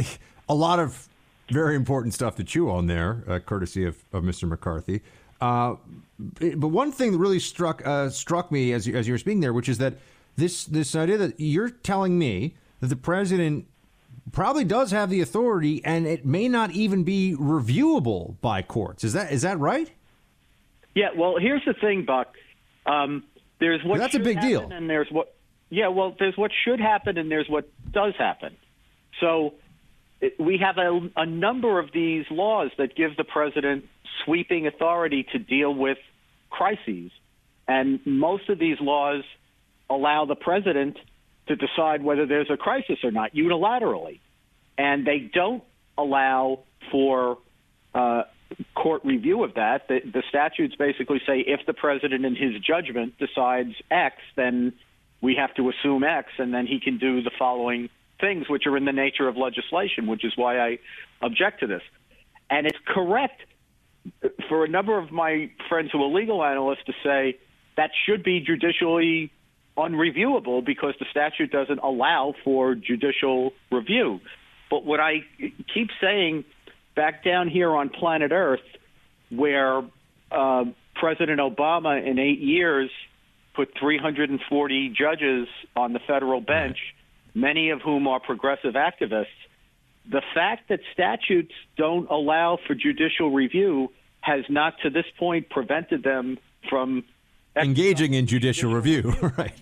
Speaker 2: a lot of very important stuff to chew on there, uh, courtesy of, of Mr. McCarthy. Uh, but one thing that really struck uh, struck me as you, as you were speaking there, which is that this this idea that you're telling me that the president probably does have the authority, and it may not even be reviewable by courts. Is that is that right?
Speaker 14: Yeah, well, here's the thing, Buck. Um, there's what
Speaker 2: that's a big deal,
Speaker 14: and there's what. Yeah, well, there's what should happen, and there's what does happen. So it, we have a, a number of these laws that give the president sweeping authority to deal with crises, and most of these laws allow the president to decide whether there's a crisis or not unilaterally, and they don't allow for uh, court review of that. The, the statutes basically say if the president, in his judgment, decides X, then we have to assume X, and then he can do the following things, which are in the nature of legislation, which is why I object to this. And it's correct for a number of my friends who are legal analysts to say that should be judicially unreviewable because the statute doesn't allow for judicial review. But what I keep saying back down here on planet Earth, where uh, President Obama in eight years put 340 judges on the federal bench, many of whom are progressive activists. The fact that statutes don't allow for judicial review has not, to this point, prevented them from
Speaker 2: engaging in judicial review. right.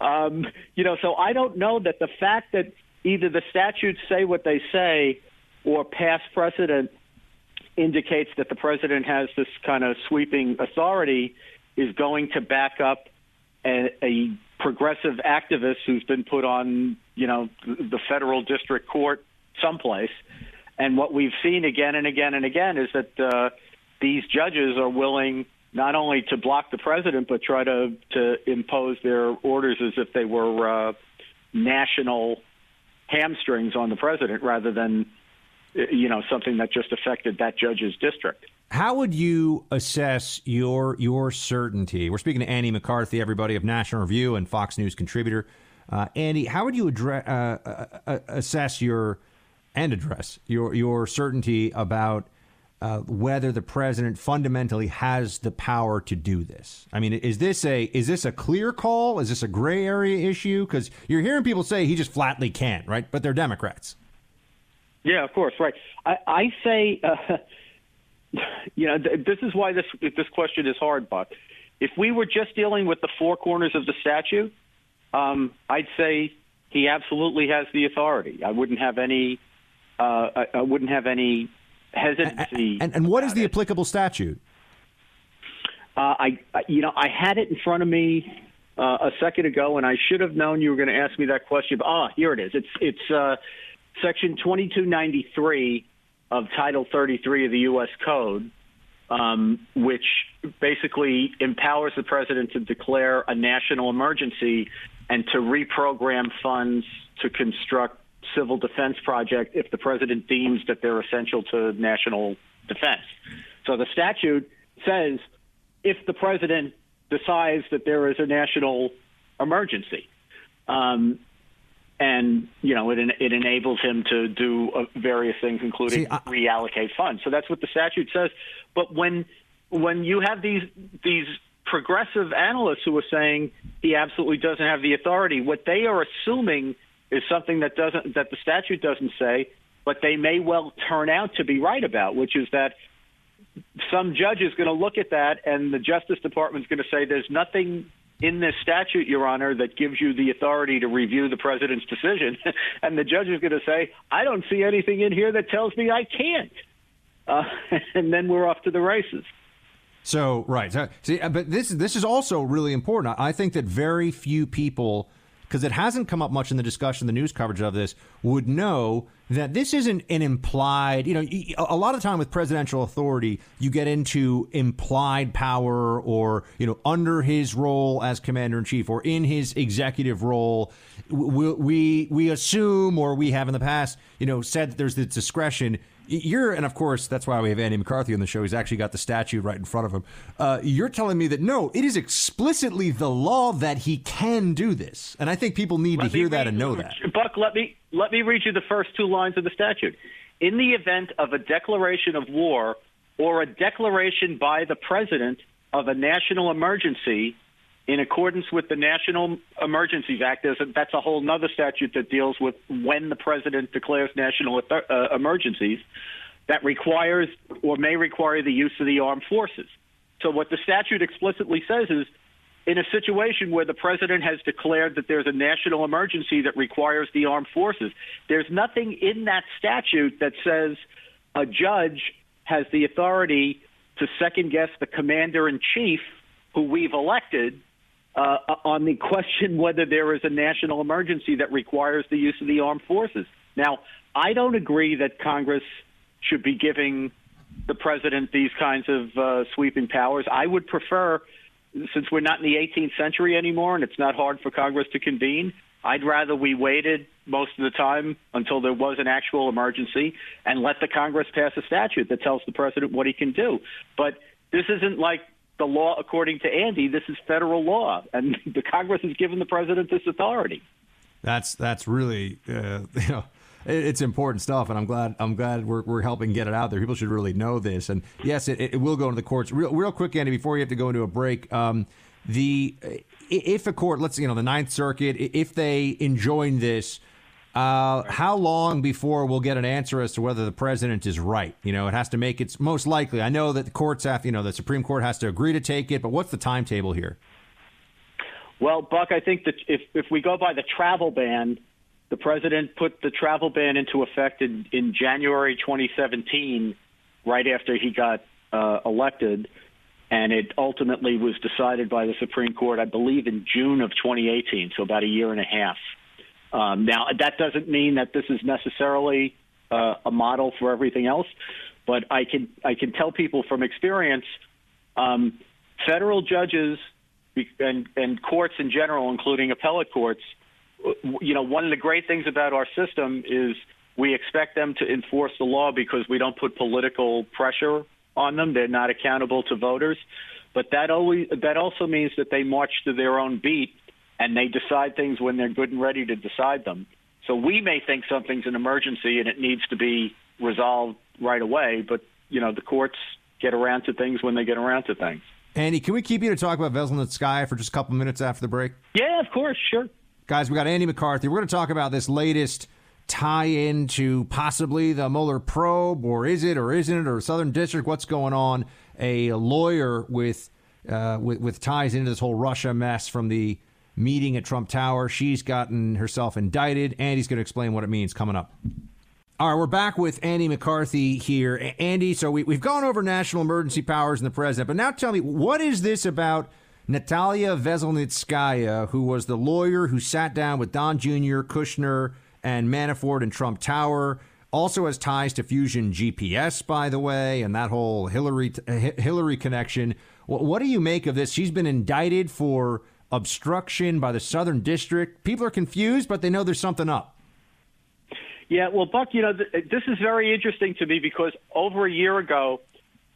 Speaker 14: Um, you know, so I don't know that the fact that either the statutes say what they say or past precedent indicates that the president has this kind of sweeping authority is going to back up a, a progressive activist who's been put on, you know, the federal district court someplace. And what we've seen again and again and again is that uh, these judges are willing not only to block the president but try to to impose their orders as if they were uh, national hamstrings on the president rather than you know, something that just affected that judge's district.
Speaker 2: How would you assess your your certainty? We're speaking to Andy McCarthy, everybody of National Review and Fox News contributor. Uh, Andy, how would you address, uh, uh, uh, assess your and address your your certainty about uh, whether the president fundamentally has the power to do this? I mean, is this a is this a clear call? Is this a gray area issue? Because you're hearing people say he just flatly can't, right? But they're Democrats.
Speaker 14: Yeah, of course, right. I, I say, uh, you know, th- this is why this this question is hard, Buck. If we were just dealing with the four corners of the statute, um, I'd say he absolutely has the authority. I wouldn't have any. Uh, I, I wouldn't have any hesitancy.
Speaker 2: And, and what is the applicable statute?
Speaker 14: Uh, I, you know, I had it in front of me uh, a second ago, and I should have known you were going to ask me that question. Ah, here it is. It's it's uh, section 2293 of Title 33 of the U.S. Code, um, which basically empowers the president to declare a national emergency and to reprogram funds to construct civil defense project if the president deems that they're essential to national defense. So the statute says if the president decides that there is a national emergency. Um, and you know it it enables him to do uh, various things, including See, I, reallocate funds. So that's what the statute says. But when when you have these these progressive analysts who are saying he absolutely doesn't have the authority, what they are assuming is something that doesn't that the statute doesn't say, but they may well turn out to be right about, which is that some judge is going to look at that and the Justice Department is going to say there's nothing in this statute, Your Honor, that gives you the authority to review the president's decision. and the judge is going to say, I don't see anything in here that tells me I can't. Uh, and then we're off to the races.
Speaker 2: So right, see, but this this is also really important. I think that very few people because it hasn't come up much in the discussion, the news coverage of this, would know that this isn't an implied, you know, a lot of time with presidential authority, you get into implied power or, you know, under his role as commander in chief or in his executive role. We, we, we assume or we have in the past, you know, said that there's the discretion you're, and of course, that's why we have Andy McCarthy on the show. He's actually got the statute right in front of him. Uh, you're telling me that no, it is explicitly the law that he can do this, and I think people need let to hear that and know that.
Speaker 14: Buck, let me let me read you the first two lines of the statute. In the event of a declaration of war or a declaration by the president of a national emergency in accordance with the National Emergencies Act. A, that's a whole other statute that deals with when the president declares national uh, emergencies that requires or may require the use of the armed forces. So what the statute explicitly says is in a situation where the president has declared that there's a national emergency that requires the armed forces, there's nothing in that statute that says a judge has the authority to second guess the commander in chief who we've elected uh, on the question whether there is a national emergency that requires the use of the armed forces. Now, I don't agree that Congress should be giving the president these kinds of uh, sweeping powers. I would prefer, since we're not in the 18th century anymore and it's not hard for Congress to convene, I'd rather we waited most of the time until there was an actual emergency and let the Congress pass a statute that tells the president what he can do. But this isn't like the law according to Andy. This is federal law, and the Congress has given the president this authority.
Speaker 2: That's that's really uh, you know it's important stuff, and I'm glad I'm glad we're, we're helping get it out there. People should really know this, and yes, it, it will go into the courts. Real, real quick, Andy, before you have to go into a break, um, the if a court, let's you know the Ninth Circuit, if they enjoin this, uh, how long before we'll get an answer as to whether the president is right? You know, it has to make its most likely. I know that the courts have, you know, the Supreme Court has to agree to take it, but what's the timetable here?
Speaker 14: Well, Buck, I think that if if we go by the travel ban, the president put the travel ban into effect in, in January 2017, right after he got uh, elected, and it ultimately was decided by the Supreme Court, I believe, in June of 2018, so about a year and a half. Um, now, that doesn't mean that this is necessarily uh, a model for everything else, but I can I can tell people from experience, um, federal judges and, and courts in general, including appellate courts, you know, one of the great things about our system is we expect them to enforce the law because we don't put political pressure on them. They're not accountable to voters. But that always that also means that they march to their own beat and they decide things when they're good and ready to decide them. So we may think something's an emergency and it needs to be resolved right away, but you know the courts get around to things when they get around to things.
Speaker 2: Andy, can we keep you to talk about Veselnitskaya for just a couple minutes after the break?
Speaker 14: Yeah, of course, sure.
Speaker 2: Guys, we got Andy McCarthy. We're going to talk about this latest tie in to possibly the Mueller probe, or is it, or isn't it, or Southern District? What's going on? A lawyer with uh, with, with ties into this whole Russia mess from the meeting at Trump Tower. She's gotten herself indicted. Andy's going to explain what it means coming up. All right, we're back with Andy McCarthy here. Andy, so we, have gone over national emergency powers and the president, but now tell me, what is this about Natalia Veselnitskaya, who was the lawyer who sat down with Don Jr., Kushner, and Manafort and Trump Tower? Also has ties to Fusion GPS, by the way, and that whole Hillary Hillary connection. What do you make of this? She's been indicted for obstruction by the Southern District. People are confused, but they know there's something up.
Speaker 14: Yeah, well, Buck, you know, th- this is very interesting to me because over a year ago,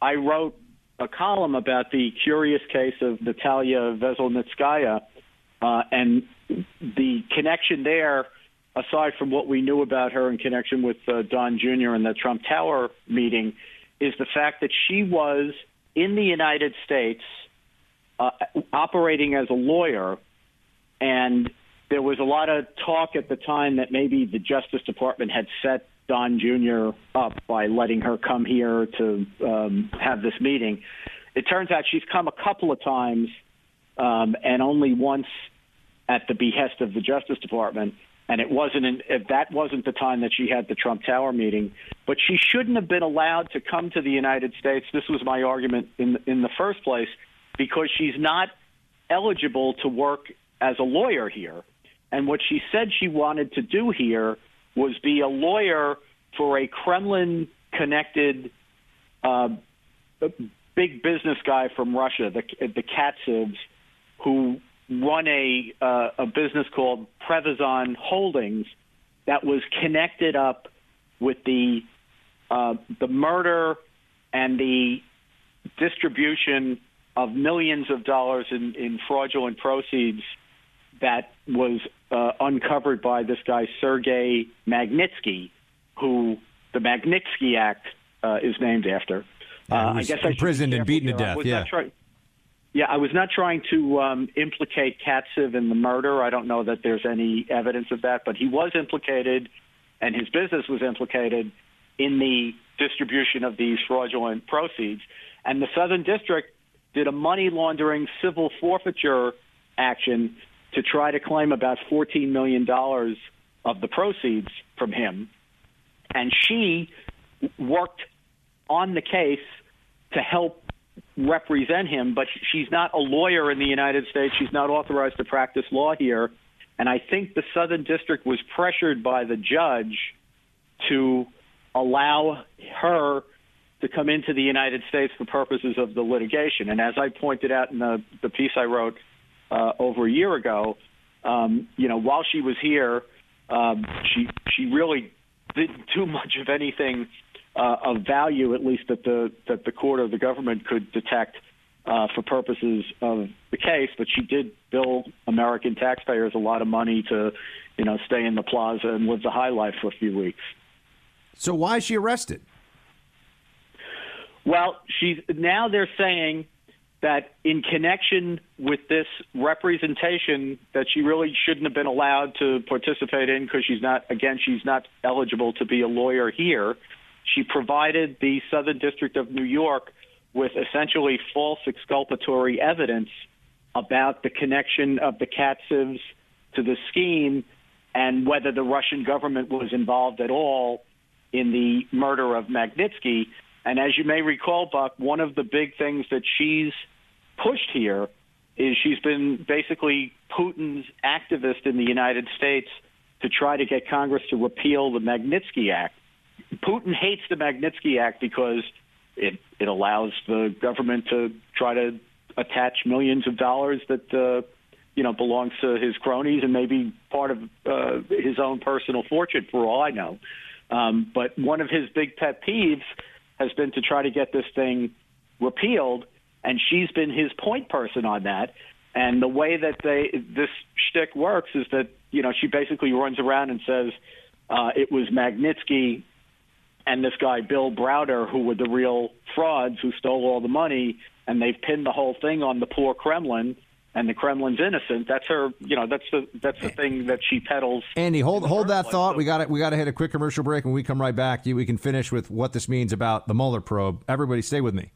Speaker 14: I wrote a column about the curious case of Natalia Veselnitskaya, uh, and the connection there, aside from what we knew about her in connection with uh, Don Jr. and the Trump Tower meeting, is the fact that she was in the United States uh, operating as a lawyer and there was a lot of talk at the time that maybe the Justice Department had set Don Jr. up by letting her come here to um, have this meeting. It turns out she's come a couple of times um, and only once at the behest of the Justice Department. And it wasn't in, that wasn't the time that she had the Trump Tower meeting, but she shouldn't have been allowed to come to the United States. This was my argument in in the first place because she's not eligible to work as a lawyer here. And what she said she wanted to do here was be a lawyer for a Kremlin connected uh, big business guy from Russia, the, the Katsevs, who run a, uh, a business called Prevezon Holdings that was connected up with the uh, the murder and the distribution of millions of dollars in, in fraudulent proceeds that was uh, uncovered by this guy Sergei Magnitsky, who the Magnitsky Act uh, is named after.
Speaker 2: Uh, I guess I imprisoned and beaten to death. Yeah.
Speaker 14: Try- yeah, I was not trying to um, implicate Katsev in the murder. I don't know that there's any evidence of that, but he was implicated, and his business was implicated in the distribution of these fraudulent proceeds. And the Southern District did a money laundering civil forfeiture action to try to claim about $14 million of the proceeds from him. And she worked on the case to help represent him, but she's not a lawyer in the United States. She's not authorized to practice law here. And I think the Southern District was pressured by the judge to allow her to come into the United States for purposes of the litigation. And as I pointed out in the, the piece I wrote uh, over a year ago, um, you know, while she was here, um, she she really didn't do much of anything uh, of value, at least that the that the court or the government could detect uh, for purposes of the case. But she did bill American taxpayers a lot of money to, you know, stay in the plaza and live the high life for a few weeks.
Speaker 2: So why is she arrested?
Speaker 14: Well, she's now they're saying that in connection with this representation that she really shouldn't have been allowed to participate in because she's not again she's not eligible to be a lawyer here. She provided the southern district of new york with essentially false exculpatory evidence about the connection of the katsevs to the scheme and whether the russian government was involved at all in the murder of magnitsky and as you may recall buck one of the big things that she's pushed here is she's been basically Putin's activist in the United States to try to get Congress to repeal the Magnitsky Act. Putin hates the Magnitsky Act because it it allows the government to try to attach millions of dollars that uh, you know belongs to his cronies and maybe part of uh, his own personal fortune for all I know. Um, but one of his big pet peeves has been to try to get this thing repealed, and she's been his point person on that. And the way that they this shtick works is that you know she basically runs around and says uh, it was Magnitsky and this guy Bill Browder who were the real frauds who stole all the money, and they've pinned the whole thing on the poor Kremlin. And the Kremlin's innocent. That's her. You know, that's the that's the thing that she peddles.
Speaker 2: Andy, hold hold that thought. We got it. We got to hit a quick commercial break. When we come right back, we can finish with what this means about the Mueller probe. Everybody, stay with me.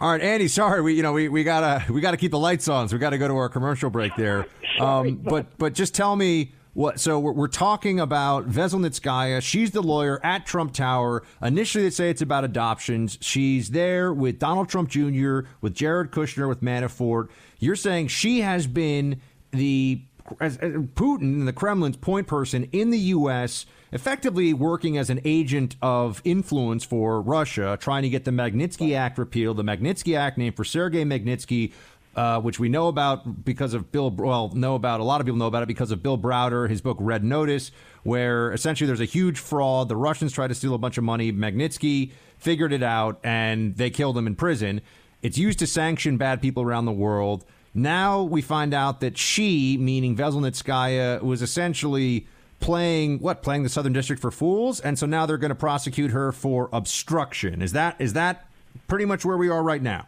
Speaker 2: All right, Andy. Sorry, we you know we, we gotta we gotta keep the lights on, so we got to go to our commercial break there. Um, but but just tell me what? So we're, we're talking about Veselnitskaya. She's the lawyer at Trump Tower. Initially, they say it's about adoptions. She's there with Donald Trump Jr., with Jared Kushner, with Manafort. You're saying she has been the as, as Putin, the Kremlin's point person in the U.S., effectively working as an agent of influence for Russia, trying to get the Magnitsky Act repealed. The Magnitsky Act, named for Sergei Magnitsky, uh, which we know about because of Bill. Well, know about a lot of people know about it because of Bill Browder, his book Red Notice, where essentially there's a huge fraud. The Russians tried to steal a bunch of money. Magnitsky figured it out, and they killed him in prison. It's used to sanction bad people around the world. Now we find out that she, meaning Veselnitskaya, was essentially playing what playing the Southern District for fools, and so now they're going to prosecute her for obstruction. Is that is that pretty much where we are right now?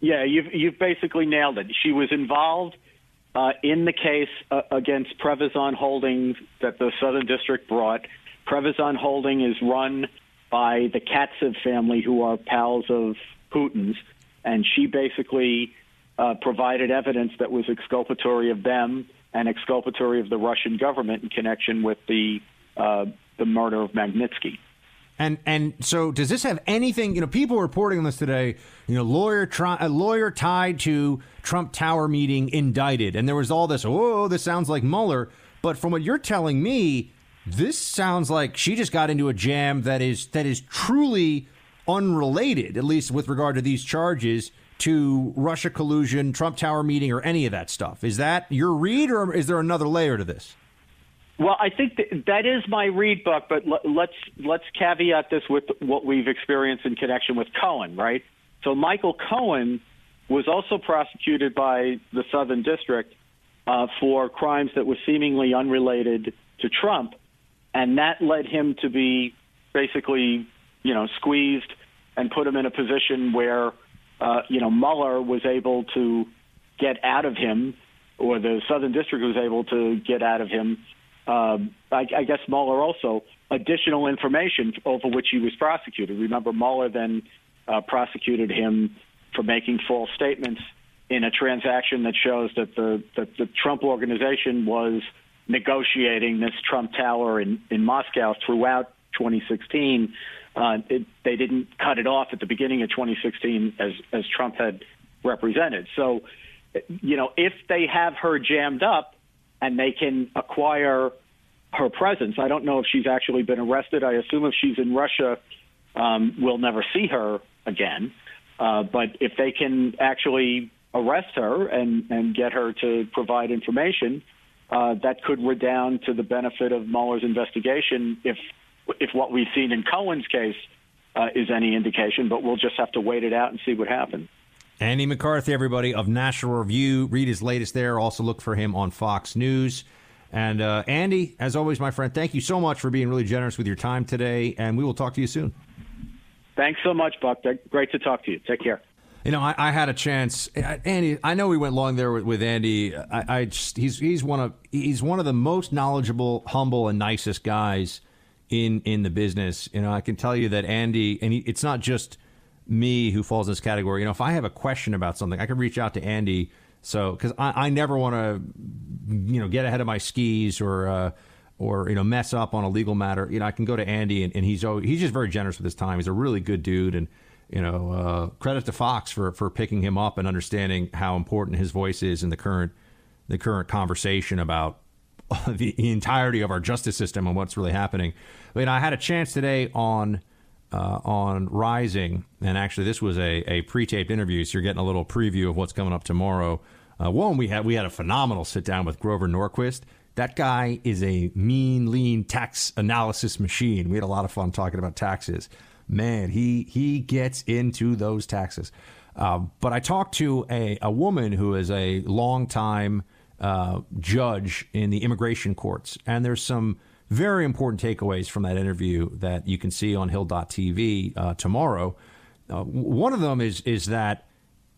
Speaker 14: Yeah, you've you've basically nailed it. She was involved uh, in the case uh, against Prevezon Holdings that the Southern District brought. Prevezon Holding is run by the Katsev family, who are pals of Putin's, and she basically uh, provided evidence that was exculpatory of them and exculpatory of the Russian government in connection with the uh, the murder of Magnitsky.
Speaker 2: And and so does this have anything? You know, people reporting on this today. You know, lawyer try, a lawyer tied to Trump Tower meeting indicted, and there was all this. Oh, this sounds like Mueller. But from what you're telling me, this sounds like she just got into a jam that is that is truly unrelated, at least with regard to these charges to Russia collusion, Trump Tower meeting, or any of that stuff. Is that your read, or is there another layer to this?
Speaker 14: Well, I think that, is my read, Buck. But let's let's caveat this with what we've experienced in connection with Cohen, right? So Michael Cohen was also prosecuted by the Southern District uh, for crimes that were seemingly unrelated to Trump, and that led him to be basically, you know, squeezed and put him in a position where, uh, you know, Mueller was able to get out of him, or the Southern District was able to get out of him um, I, I guess Mueller also additional information over which he was prosecuted. Remember, Mueller then uh, prosecuted him for making false statements in a transaction that shows that the, that the Trump organization was negotiating this Trump Tower in, in Moscow throughout 2016. Uh, it, they didn't cut it off at the beginning of 2016 as, as Trump had represented. So, you know, if they have her jammed up, and they can acquire her presence. I don't know if she's actually been arrested. I assume if she's in Russia, um, we'll never see her again. Uh, but if they can actually arrest her and, and get her to provide information, uh, that could redound to the benefit of Mueller's investigation if if what we've seen in Cohen's case uh, is any indication. But we'll just have to wait it out and see what happens.
Speaker 2: Andy McCarthy, everybody of National Review. Read his latest there. Also look for him on Fox News. And uh, Andy, as always, my friend, thank you so much for being really generous with your time today. And we will talk to you soon.
Speaker 14: Thanks so much, Buck. Great to talk to you. Take care.
Speaker 2: You know, I, I had a chance, Andy. I know we went long there with, with Andy. I, I just, he's he's one of he's one of the most knowledgeable, humble, and nicest guys in in the business. You know, I can tell you that Andy, and he, it's not just me who falls in this category. You know, if I have a question about something, I can reach out to Andy. So, because I, I, never want to, you know, get ahead of my skis or, uh, or you know, mess up on a legal matter. You know, I can go to Andy, and, and he's always, he's just very generous with his time. He's a really good dude, and you know, uh, credit to Fox for for picking him up and understanding how important his voice is in the current the current conversation about the entirety of our justice system and what's really happening. I mean, I had a chance today on uh, on Rising, and actually this was a, a pre-taped interview, so you're getting a little preview of what's coming up tomorrow. Uh, one, we had we had a phenomenal sit down with Grover Norquist. That guy is a mean, lean tax analysis machine. We had a lot of fun talking about taxes. Man, he he gets into those taxes. Um, but I talked to a, a woman who is a longtime uh, judge in the immigration courts, and there's some very important takeaways from that interview that you can see on Hill.tv uh, tomorrow. Uh, one of them is is that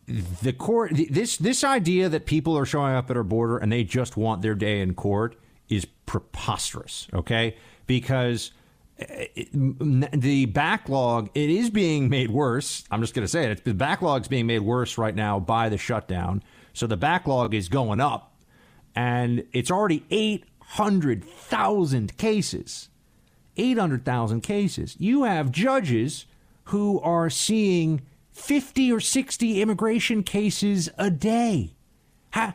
Speaker 2: the court this this idea that people are showing up at our border and they just want their day in court is preposterous. Okay, because it, the backlog it is being made worse. I'm just going to say it. The backlog is being made worse right now by the shutdown. So the backlog is going up, and it's already 800,000 cases. 800,000 cases. You have judges who are seeing 50 or 60 immigration cases a day. I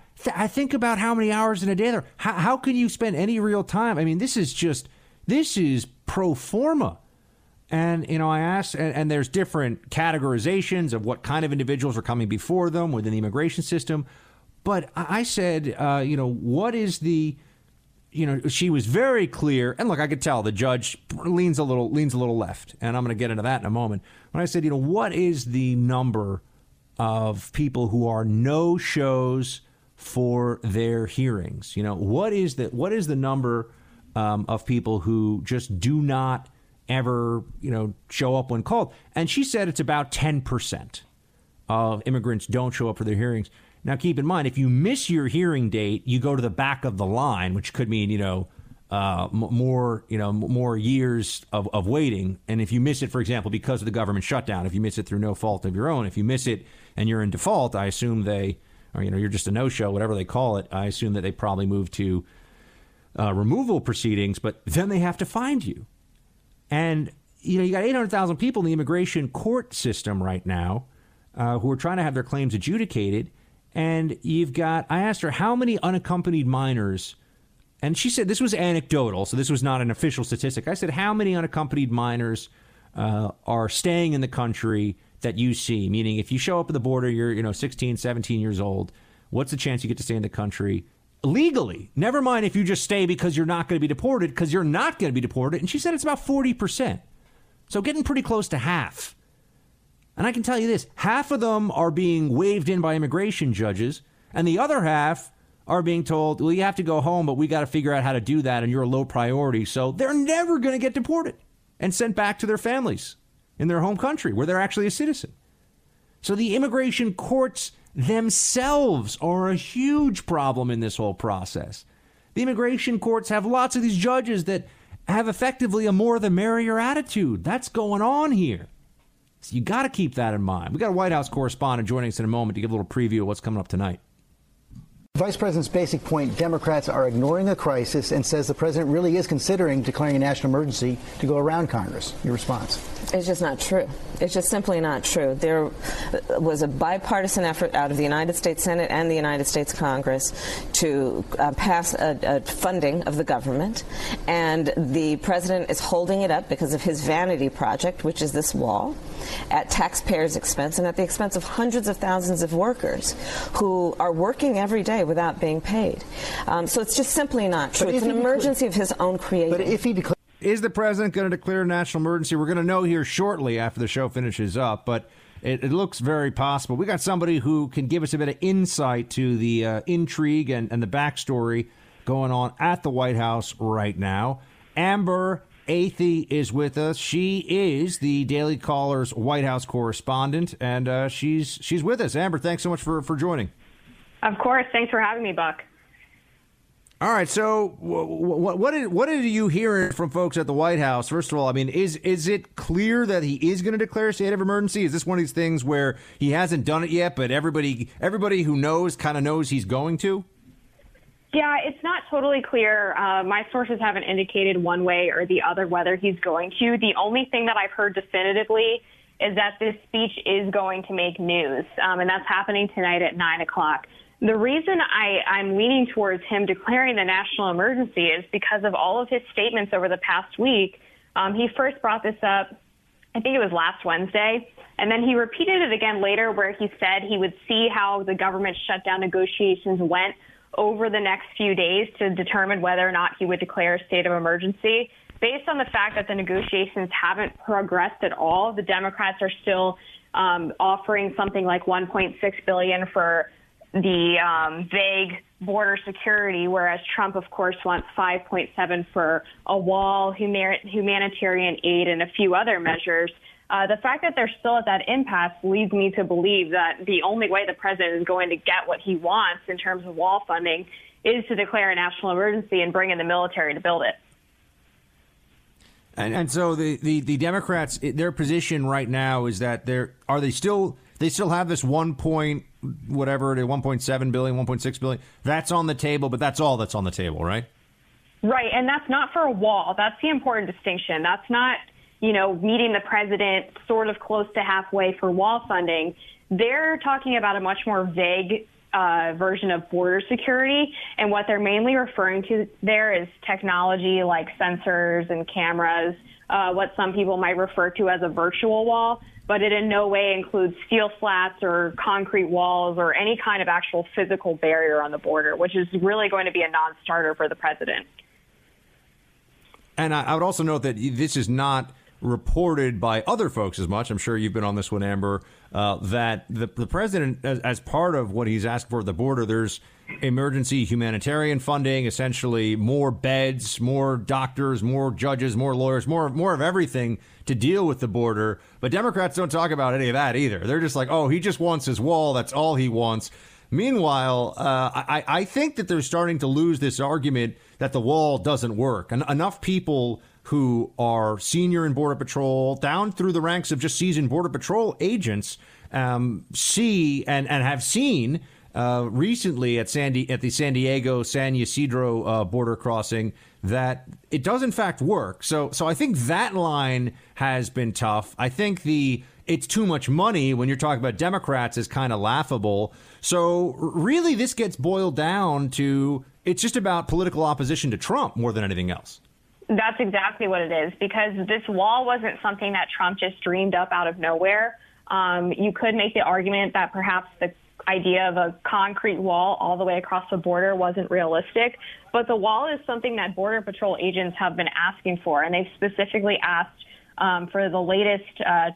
Speaker 2: think about how many hours in a day there. How, how can you spend any real time? I mean, this is just this is pro forma. And you know, I asked, and, and, there's different categorizations of what kind of individuals are coming before them within the immigration system. But I said, uh, you know, what is the, you know, she was very clear, and look, I could tell the judge leans a little leans a little left, and I'm going to get into that in a moment. When I said, you know, what is the number of people who are no shows for their hearings? You know, what is the what is the number um, of people who just do not ever, you know, show up when called? And she said it's about ten percent of immigrants don't show up for their hearings. Now, keep in mind, if you miss your hearing date, you go to the back of the line, which could mean, you know, uh, more, you know, more years of, of waiting. And if you miss it, for example, because of the government shutdown, if you miss it through no fault of your own, if you miss it and you're in default, I assume they, or you know, you're just a no-show, whatever they call it. I assume that they probably move to uh, removal proceedings, but then they have to find you. And you know, you got 800,000 people in the immigration court system right now uh, who are trying to have their claims adjudicated and you've got, I asked her how many unaccompanied minors, and she said this was anecdotal, so this was not an official statistic. I said, how many unaccompanied minors uh, are staying in the country that you see? Meaning, if you show up at the border, you're, you know, 16, 17 years old, what's the chance you get to stay in the country? Legally, never mind if you just stay because you're not going to be deported, because you're not going to be deported. And she said it's about 40%. So getting pretty close to half. And I can tell you this half of them are being waved in by immigration judges, and the other half are being told, well, you have to go home, but we got to figure out how to do that, and you're a low priority. So they're never going to get deported and sent back to their families in their home country where they're actually a citizen. So the immigration courts themselves are a huge problem in this whole process. The immigration courts have lots of these judges that have effectively a more the merrier attitude. That's going on here. So you got to keep that in mind. We got a White House correspondent joining us in a moment to give a little preview of what's coming up tonight.
Speaker 15: Vice President's basic point Democrats are ignoring the crisis and says the president really is considering declaring a national emergency to go around Congress. Your response?
Speaker 13: It's just not true. It's just simply not true. There was a bipartisan effort out of the United States Senate and the United States Congress to uh, pass a, a funding of the government, and the president is holding it up because of his vanity project, which is this wall, at taxpayers' expense and at the expense of hundreds of thousands of workers who are working every day without being paid. Um, so it's just simply not true. It's an emergency of his own creating.
Speaker 15: But if he declares
Speaker 2: is the president going to declare a national emergency? We're going to know here shortly after the show finishes up, but it, it, looks very possible. We got somebody who can give us a bit of insight to the uh, intrigue and, and the backstory going on at the White House right now. Amber Athey is with us. She is the Daily Caller's White House correspondent, and uh, she's she's with us. Amber, thanks so much for, for joining.
Speaker 16: Of course. Thanks for having me, Buck.
Speaker 2: All right. So, what, what did what did you hear from folks at the White House? First of all, I mean, is is it clear that he is going to declare a state of emergency? Is this one of these things where he hasn't done it yet, but everybody everybody who knows kind of knows he's going to?
Speaker 16: Yeah, it's not totally clear. Uh, my sources haven't indicated one way or the other whether he's going to. The only thing that I've heard definitively is that this speech is going to make news, um, and that's happening tonight at nine o'clock. The reason I, I'm leaning towards him declaring the national emergency is because of all of his statements over the past week. Um, he first brought this up, I think it was last Wednesday, and then he repeated it again later where he said he would see how the government shutdown negotiations went over the next few days to determine whether or not he would declare a state of emergency. Based on the fact that the negotiations haven't progressed at all, the Democrats are still um, offering something like 1.6 billion for the um, vague border security, whereas Trump, of course, wants 5.7 for a wall, humanitarian aid, and a few other measures. Uh, the fact that they're still at that impasse leads me to believe that the only way the president is going to get what he wants in terms of wall funding is to declare a national emergency and bring in the military to build it.
Speaker 2: And, and so the, the, the Democrats, their position right now is that they're are they still they still have this one point whatever it is, 1.7 billion, 1.6 billion. That's on the table, but that's all that's on the table, right?
Speaker 16: Right, and that's not for a wall. That's the important distinction. That's not you know, meeting the president sort of close to halfway for wall funding, they're talking about a much more vague uh, version of border security. And what they're mainly referring to there is technology like sensors and cameras, uh, what some people might refer to as a virtual wall. But it in no way includes steel slats or concrete walls or any kind of actual physical barrier on the border, which is really going to be a non starter for the president.
Speaker 2: And I, I would also note that this is not reported by other folks as much. I'm sure you've been on this one, Amber, uh, that the, the president, as, as, part of what he's asked for at the border, there's emergency humanitarian funding, essentially more beds, more doctors, more judges, more lawyers, more more of everything to deal with the border. But Democrats don't talk about any of that either. They're just like, oh, he just wants his wall. That's all he wants. Meanwhile, uh, I, I think that they're starting to lose this argument that the wall doesn't work. And enough people who are senior in Border Patrol, down through the ranks of just seasoned Border Patrol agents, um, see and, and have seen uh, recently at Sandy at the San Diego San Ysidro uh, border crossing that it does in fact work. So so I think that line has been tough. I think the it's too much money when you're talking about Democrats is kind of laughable. So really, this gets boiled down to it's just about political opposition to Trump more than anything else.
Speaker 16: That's exactly what it is because this wall wasn't something that Trump just dreamed up out of nowhere. Um, you could make the argument that perhaps the idea of a concrete wall all the way across the border wasn't realistic, but the wall is something that Border Patrol agents have been asking for, and they've specifically asked um, for the latest uh,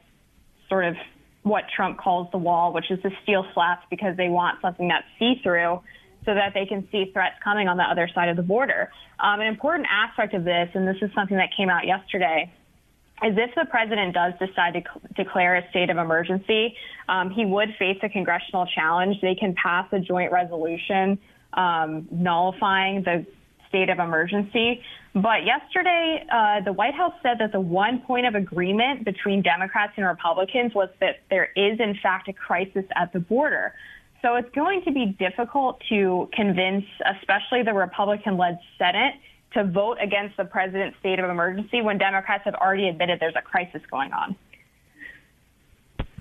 Speaker 16: sort of what Trump calls the wall, which is the steel slats, because they want something that's see through so that they can see threats coming on the other side of the border. Um, an important aspect of this, and this is something that came out yesterday, is if the president does decide to cl- declare a state of emergency, um, he would face a congressional challenge. They can pass a joint resolution um, nullifying the state of emergency. But yesterday, uh, the White House said that the one point of agreement between Democrats and Republicans was that there is, in fact, a crisis at the border. So it's going to be difficult to convince, especially the Republican led Senate, to vote against the president's state of emergency when Democrats have already admitted there's a crisis going on.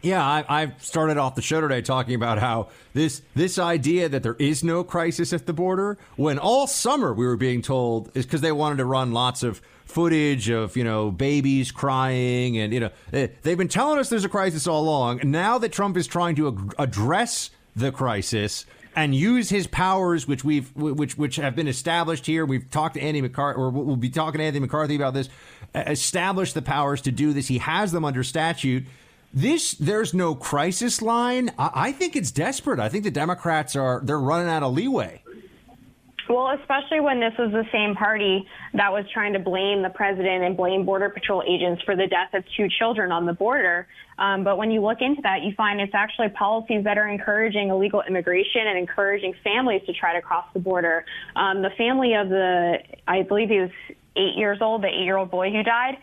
Speaker 2: Yeah, I, I, started off the show today talking about how this this idea that there is no crisis at the border, when all summer we were being told is because they wanted to run lots of footage of you know babies crying and you know eh, they've been telling us there's a crisis all along. Now that Trump is trying to address the crisis and use his powers, which we've which which have been established here. We've talked to Andy McCarthy, or we'll be talking to Andy McCarthy about this. Establish the powers to do this. He has them under statute. This there's no crisis line. I, I think it's desperate. I think the Democrats are they're running out of leeway.
Speaker 16: Well, especially when this was the same party that was trying to blame the president and blame Border Patrol agents for the death of two children on the border. Um, but when you look into that, you find it's actually policies that are encouraging illegal immigration and encouraging families to try to cross the border. Um, the family of the, I believe he was eight years old, the eight year old boy who died,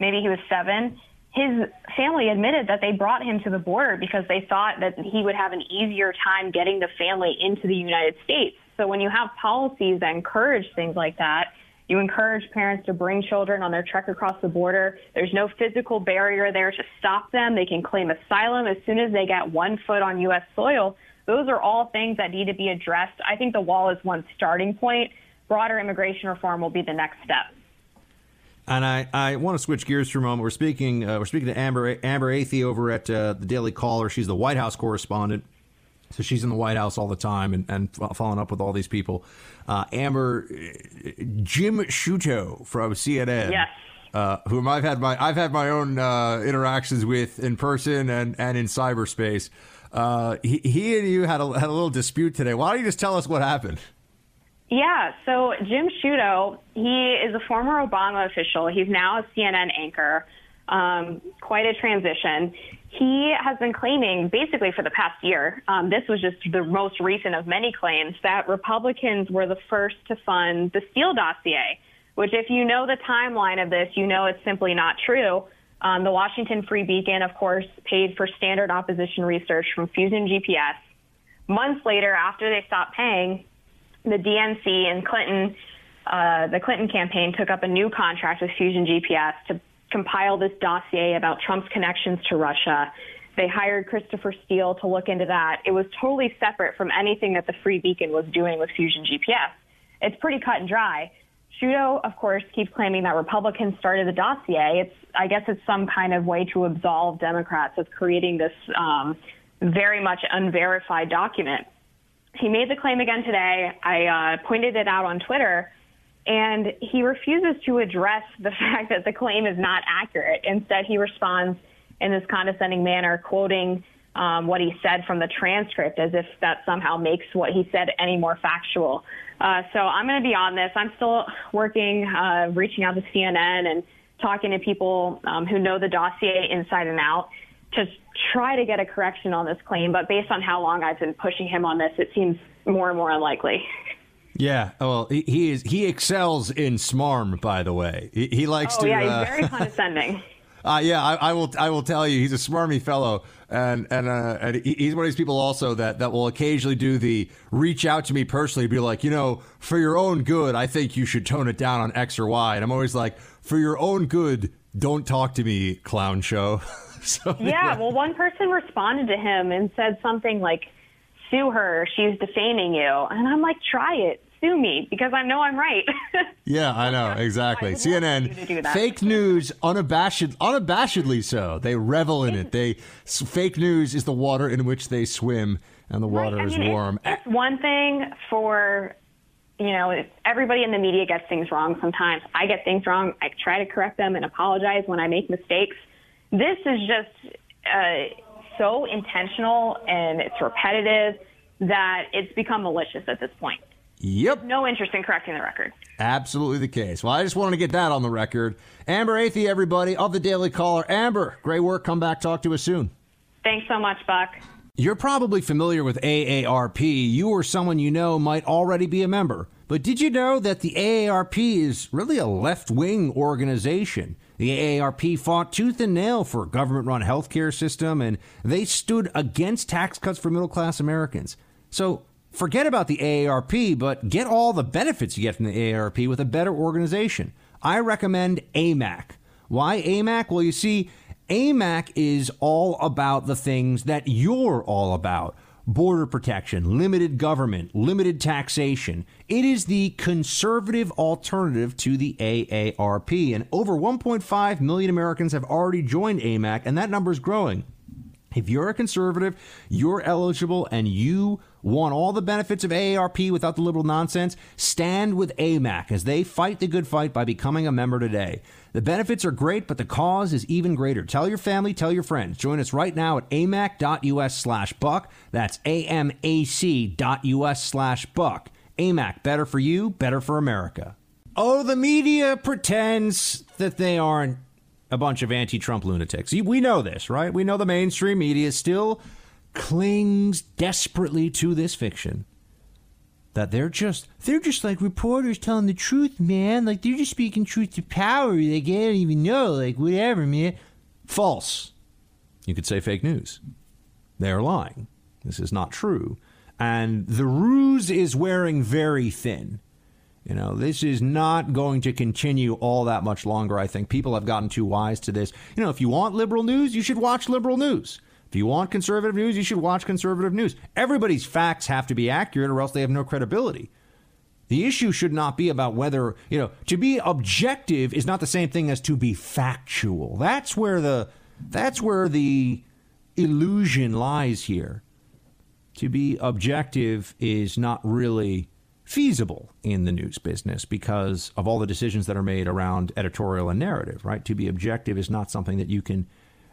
Speaker 16: maybe he was seven his family admitted that they brought him to the border because they thought that he would have an easier time getting the family into the United States. So when you have policies that encourage things like that, you encourage parents to bring children on their trek across the border. There's no physical barrier there to stop them. They can claim asylum as soon as they get one foot on U.S. soil. Those are all things that need to be addressed. I think the wall is one starting point. Broader immigration reform will be the next step.
Speaker 2: And I, I want to switch gears for a moment. We're speaking uh, we're speaking to Amber Amber Athey over at uh, the Daily Caller. She's the White House correspondent So she's in the White House all the time and, and following up with all these people. Uh, Amber, Jim Sciutto from CNN.
Speaker 16: Yes.
Speaker 2: Uh, whom I've had my I've had my own uh, interactions with in person and, and in cyberspace. Uh, he, he and you had a, had a little dispute today. Why don't you just tell us what happened?
Speaker 16: Yeah, so Jim Sciutto, he is a former Obama official. He's now a CNN anchor. Um, quite a transition. He has been claiming, basically for the past year, um, this was just the most recent of many claims, that Republicans were the first to fund the Steele dossier, which, if you know the timeline of this, you know it's simply not true. Um, the Washington Free Beacon, of course, paid for standard opposition research from Fusion GPS. Months later, after they stopped paying, the DNC and Clinton, uh, the Clinton campaign took up a new contract with Fusion GPS to compile this dossier about Trump's connections to Russia. They hired Christopher Steele to look into that. It was totally separate from anything that the Free Beacon was doing with Fusion GPS. It's pretty cut and dry. Sciutto, of course, keeps claiming that Republicans started the dossier. It's, I guess, it's some kind of way to absolve Democrats of creating this um, very much unverified document. He made the claim again today. I uh, pointed it out on Twitter, and he refuses to address the fact that the claim is not accurate. Instead, he responds in this condescending manner, quoting um, what he said from the transcript as if that somehow makes what he said any more factual. Uh, so I'm going to be on this. I'm still working, uh, reaching out to CNN and talking to people um, who know the dossier inside and out to try to get a correction on this claim, but based on how long I've been pushing him on this, it seems more and more unlikely.
Speaker 2: Yeah, well, he, he is he excels in smarm. By the way, he, he likes
Speaker 16: oh,
Speaker 2: to.
Speaker 16: yeah, he's
Speaker 2: uh,
Speaker 16: very condescending.
Speaker 2: Uh, yeah, I, I, will. I will tell you, he's a smarmy fellow, and and uh, and he's one of these people also that that will occasionally do the reach out to me personally, be like, you know, for your own good, I think you should tone it down on X or Y, and I'm always like, for your own good, don't talk to me, clown show. so,
Speaker 16: yeah, well, one person responded to him and said something like, "Sue her, she's defaming you," and I'm like, "Try it." Sue me because I know I'm right.
Speaker 2: Yeah, I know exactly. CNN fake news, unabashed, unabashedly so. They revel in it. They fake news is the water in which they swim, and the water
Speaker 16: I
Speaker 2: is warm.
Speaker 16: It's, it's one thing for, you know, everybody in the media gets things wrong sometimes. I get things wrong. I try to correct them and apologize when I make mistakes. This is just uh, so intentional and it's repetitive that it's become malicious at this point.
Speaker 2: Yep.
Speaker 16: No interest in correcting the record.
Speaker 2: Absolutely the case. Well, I just wanted to get that on the record. Amber Athey, everybody, of the Daily Caller. Amber, great work. Come back. Talk to us soon.
Speaker 16: Thanks so much, Buck.
Speaker 2: You're probably familiar with AARP. You or someone you know might already be a member. But did you know that the AARP is really a left wing organization? The AARP fought tooth and nail for a government run healthcare system, and they stood against tax cuts for middle class Americans. So forget about the AARP, but get all the benefits you get from the AARP with a better organization. I recommend AMAC. Why AMAC? Well, you see, AMAC is all about the things that you're all about border protection, limited government, limited taxation. It is the conservative alternative to the AARP. And over 1.5 million Americans have already joined AMAC, and that number is growing. If you're a conservative, you're eligible, and you want all the benefits of AARP without the liberal nonsense, stand with AMAC as they fight the good fight by becoming a member today. The benefits are great, but the cause is even greater. Tell your family, tell your friends. Join us right now at amac.us slash buck. That's amac.us slash buck. AMAC, better for you, better for America. Oh, the media pretends that they aren't a bunch of anti Trump lunatics. We know this, right? We know the mainstream media is still clings desperately to this fiction that they're just they're just like reporters telling the truth, man. Like they're just speaking truth to power. They can't even know, like whatever, man. False. You could say fake news. They are lying. This is not true. And the ruse is wearing very thin. You know, this is not going to continue all that much longer. I think people have gotten too wise to this. You know, if you want liberal news, you should watch liberal news. If you want conservative news, you should watch conservative news. Everybody's facts have to be accurate or else they have no credibility. The issue should not be about whether, you know, to be objective is not the same thing as to be factual. That's where the that's where the illusion lies here. to be objective is not really feasible in the news business because of all the decisions that are made around editorial and narrative. Right? To be objective is not something that you can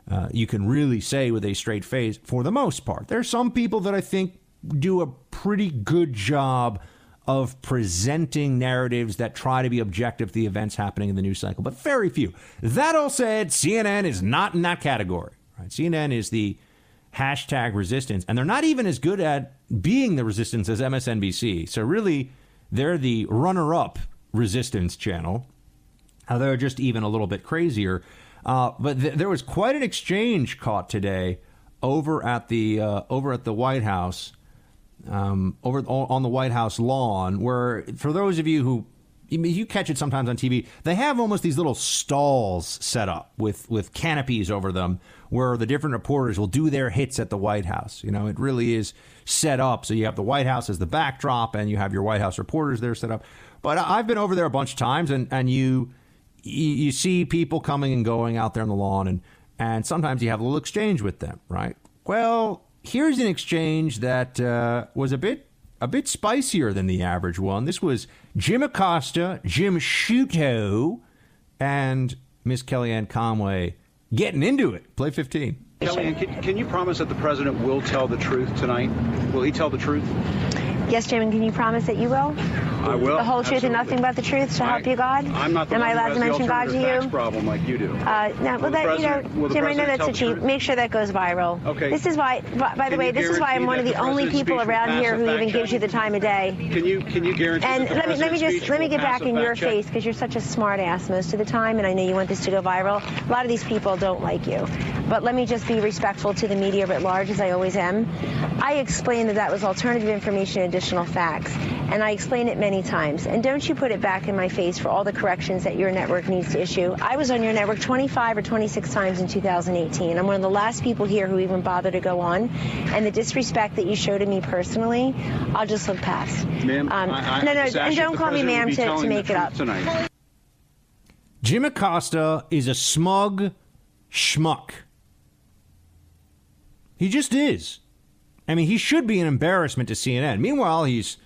Speaker 2: uh, you can really say with a straight face for the most part. There are some people that I think do a pretty good job of presenting narratives that try to be objective to the events happening in the news cycle, but very few. That all said, CNN is not in that category. Right? CNN is the hashtag resistance, and they're not even as good at being the resistance as MSNBC. So really, they're the runner-up resistance channel. Uh, they're just even a little bit crazier. Uh, but th- there was quite an exchange caught today over at the uh, over at the White House um, over on the White House lawn, where for those of you who you catch it sometimes on TV, they have almost these little stalls set up with with canopies over them, where the different reporters will do their hits at the White House. You know, it really is set up so you have the White House as the backdrop, and you have your White House reporters there set up. But I've been over there a bunch of times, and and you you see people coming and going out there on the lawn, and and sometimes you have a little exchange with them, right? Well, here's an exchange that uh, was a bit a bit spicier than the average one. This was Jim Acosta, Jim Sciutto, and Miss Kellyanne Conway getting into it. Play 15.
Speaker 17: Kellyanne, can, can you promise that the president will tell the truth tonight? Will he tell the truth?
Speaker 18: Yes, Jim, and can you promise that you will?
Speaker 17: I will.
Speaker 18: The whole truth and nothing but the truth to help you, God?
Speaker 17: I'm not the
Speaker 18: Am
Speaker 17: one
Speaker 18: I allowed to mention God to you?
Speaker 17: problem like you do.
Speaker 18: Uh, no, well, that, you know, Jim, I know that's a cheat. Make sure that goes viral.
Speaker 17: Okay.
Speaker 18: This is why, by, by the way, this is why I'm one of the only people around here who even gives you the time of day.
Speaker 17: Can you can you guarantee
Speaker 18: And let me, let me just let me get back in your
Speaker 17: check?
Speaker 18: face because you're such a smart ass most of the time, and I know you want this to go viral. A lot of these people don't like you, but let me just be respectful to the media at large, as I always am. I explained that that was alternative information, additional facts, and I explained it many times. And don't you put it back in my face for all the corrections that your network needs to issue. I was on your network 25 or 26 times in 2018. I'm one of the last people here who even bother to go on, and the disrespect that you show to me personally, I'll just look past.
Speaker 17: Ma'am,
Speaker 18: Um,
Speaker 17: I, I
Speaker 18: no, no,
Speaker 17: just
Speaker 18: and don't call me ma'am to, to make it up.
Speaker 17: Tonight.
Speaker 2: Jim Acosta is a smug schmuck. He just is. I mean, he should be an embarrassment to CNN. Meanwhile, he's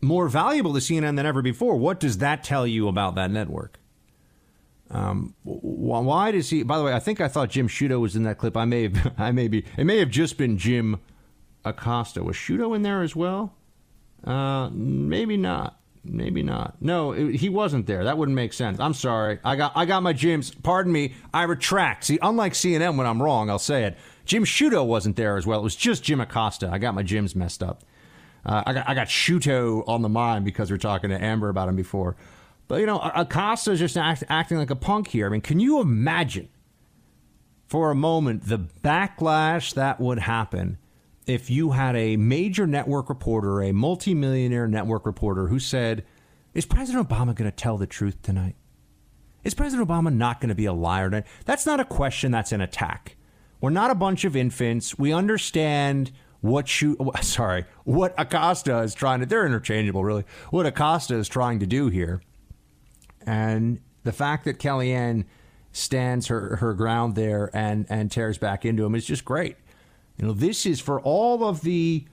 Speaker 2: more valuable to CNN than ever before. What does that tell you about that network? Um, why does he? By the way, I think I thought Jim Sciutto was in that clip. I may have, I may be. It may have just been Jim Acosta. Was Sciutto in there as well? Uh, maybe not. Maybe not. No, it, he wasn't there. That wouldn't make sense. I'm sorry. I got I got my Jims. Pardon me. I retract. See, unlike CNN, when I'm wrong, I'll say it. Jim Sciutto wasn't there as well. It was just Jim Acosta. I got my Jims messed up. Uh, I got I got Sciutto on the mind because we are talking to Amber about him before. But you know, Acosta is just act, acting like a punk here. I mean, can you imagine for a moment the backlash that would happen if you had a major network reporter, a multimillionaire network reporter who said, Is President Obama going to tell the truth tonight? Is President Obama not going to be a liar tonight? That's not a question, that's an attack. We're not a bunch of infants. We understand what you, sorry, what Acosta is trying to, they're interchangeable, really, what Acosta is trying to do here. And the fact that Kellyanne stands her, her ground there and, and tears back into him is just great. You know, this is for all of the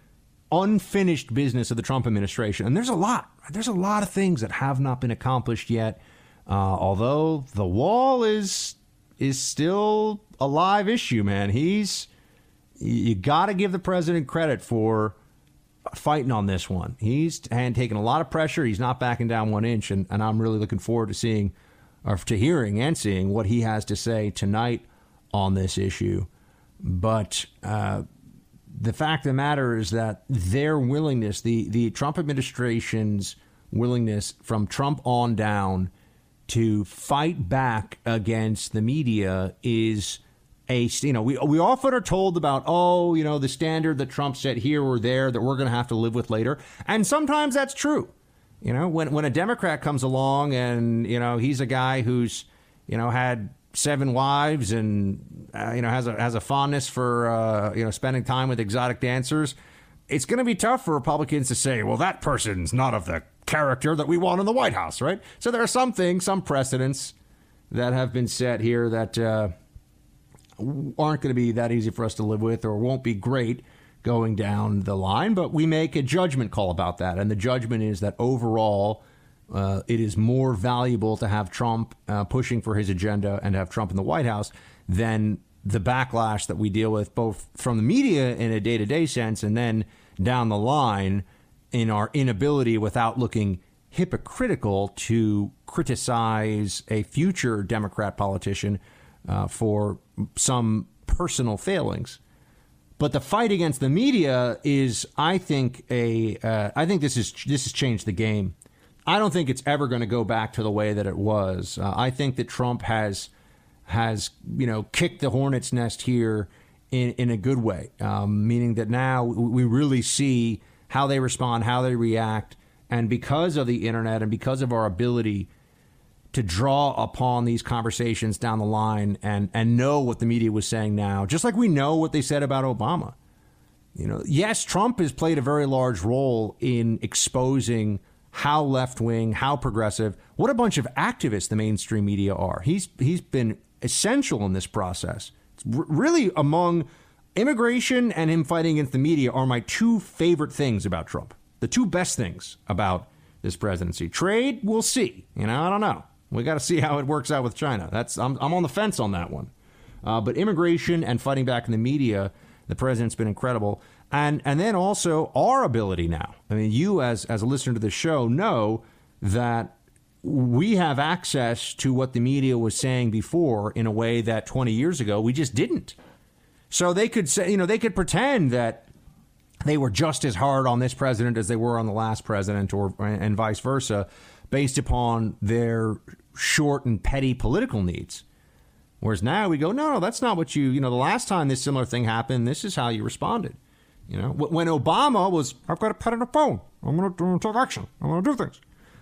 Speaker 2: unfinished business of the Trump administration. And there's a lot. There's a lot of things that have not been accomplished yet. Uh, although the wall is is still a live issue, man. He's you got to give the president credit for fighting on this one. He's and taking a lot of pressure. He's not backing down one inch, and, and I'm really looking forward to seeing or to hearing and seeing what he has to say tonight on this issue. But uh, the fact of the matter is that their willingness, the, the Trump administration's willingness from Trump on down to fight back against the media is a you know we we often are told about oh you know the standard that Trump set here or there that we're going to have to live with later. And sometimes that's true. You know when when a democrat comes along and you know he's a guy who's you know had seven wives and uh, you know has a has a fondness for uh, you know spending time with exotic dancers it's going to be tough for republicans to say well that person's not of the character that we want in the white house right? So there are some things some precedents that have been set here that uh, aren't going to be that easy for us to live with or won't be great going down the line, but we make a judgment call about that. And the judgment is that overall, uh, it is more valuable to have Trump uh, pushing for his agenda and have Trump in the White House than the backlash that we deal with both from the media in a day to day sense and then down the line in our inability without looking hypocritical to criticize a future Democrat politician uh, for some personal failings. But the fight against the media is, I think, a. Uh, I think this is this has changed the game. I don't think it's ever going to go back to the way that it was. Uh, I think that Trump has has you know kicked the hornet's nest here in in a good way, um, meaning that now we really see how they respond, how they react, and because of the internet and because of our ability to draw upon these conversations down the line and, and know what the media was saying now, just like we know what they said about Obama. You know, yes, Trump has played a very large role in exposing how left wing, how progressive, what a bunch of activists the mainstream media are. He's he's been essential in this process. R- really among immigration and him fighting against the media are my two favorite things about Trump. The two best things about this presidency. Trade, we'll see. You know, I don't know. We got to see how it works out with China. That's I'm, I'm on the fence on that one. Uh, but immigration and fighting back in the media, the president's been incredible. And and then also our ability now. I mean, you as as a listener to the show know that we have access to what the media was saying before in a way that 20 years ago we just didn't. So they could say, you know, they could pretend that they were just as hard on this president as they were on the last president, or and vice versa, based upon their short and petty political needs. Whereas now we go, no, no, that's not what you, you know, the last time this similar thing happened, this is how you responded. You know, when Obama was, I've got a pet on the phone. I'm going to take action. I'm going to do things.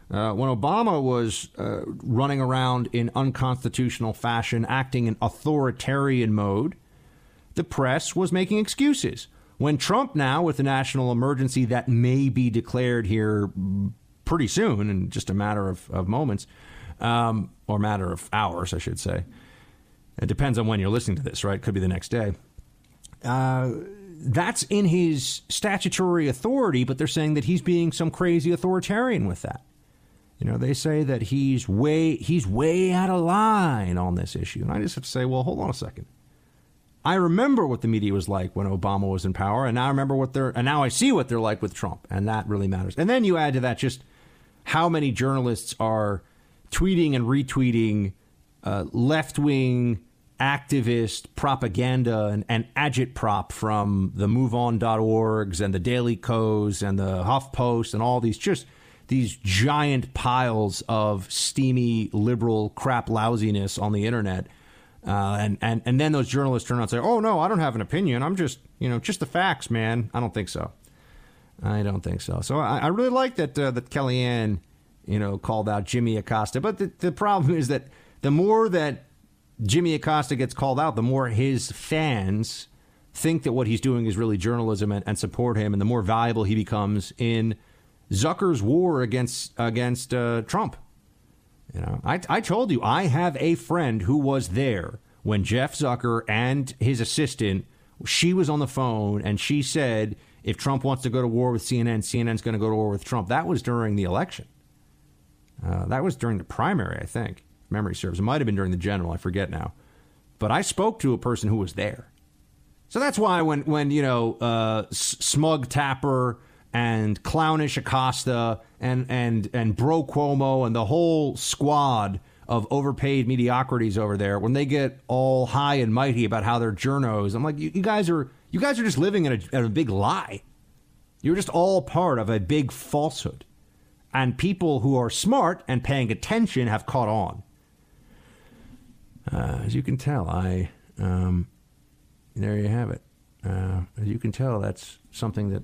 Speaker 2: Uh, when Obama was uh, running around in unconstitutional fashion, acting in authoritarian mode, the press was making excuses. When Trump now, with the national emergency that may be declared here pretty soon, in just a matter of, of moments, um, or matter of hours, I should say. It depends on when you're listening to this, right? Could be the next day. Uh, that's in his statutory authority, but they're saying that he's being some crazy authoritarian with that. You know, they say that he's way he's way out of line on this issue, and I just have to say, well, hold on a second. I remember what the media was like when Obama was in power, and now I remember what they're and now I see what they're like with Trump, and that really matters. And then you add to that just how many journalists are tweeting and retweeting uh, left wing activist propaganda and, and agitprop from the MoveOn.orgs and the Daily Kos and the HuffPost and all these just these giant piles of steamy liberal crap lousiness on the internet. Uh, and, and, and then those journalists turn around and say, oh, no, I don't have an opinion. I'm just, you know, just the facts, man. I don't think so. I don't think so. So I, I really like that, uh, that Kellyanne – you know, called out Jimmy Acosta. But the, the problem is that the more that Jimmy Acosta gets called out, the more his fans think that what he's doing is really journalism and, and support him, and the more valuable he becomes in Zucker's war against against uh, Trump. You know, I, I told you I have a friend who was there when Jeff Zucker and his assistant. She was on the phone and she said, if Trump wants to go to war with CNN, CNN's going to go to war with Trump. That was during the election. Uh, that was during the primary, I think. Memory serves. It might have been during the general. I forget now. But I spoke to a person who was there. So that's why when, when you know, uh, Smug Tapper and Clownish Acosta and, and, and Bro Cuomo and the whole squad of overpaid mediocrities over there, when they get all high and mighty about how they're journos, I'm like, you, you guys are you guys are just living in a, in a big lie. You're just all part of a big falsehood and people who are smart and paying attention have caught on. Uh, as you can tell, I um, there you have it. Uh, as you can tell, that's something that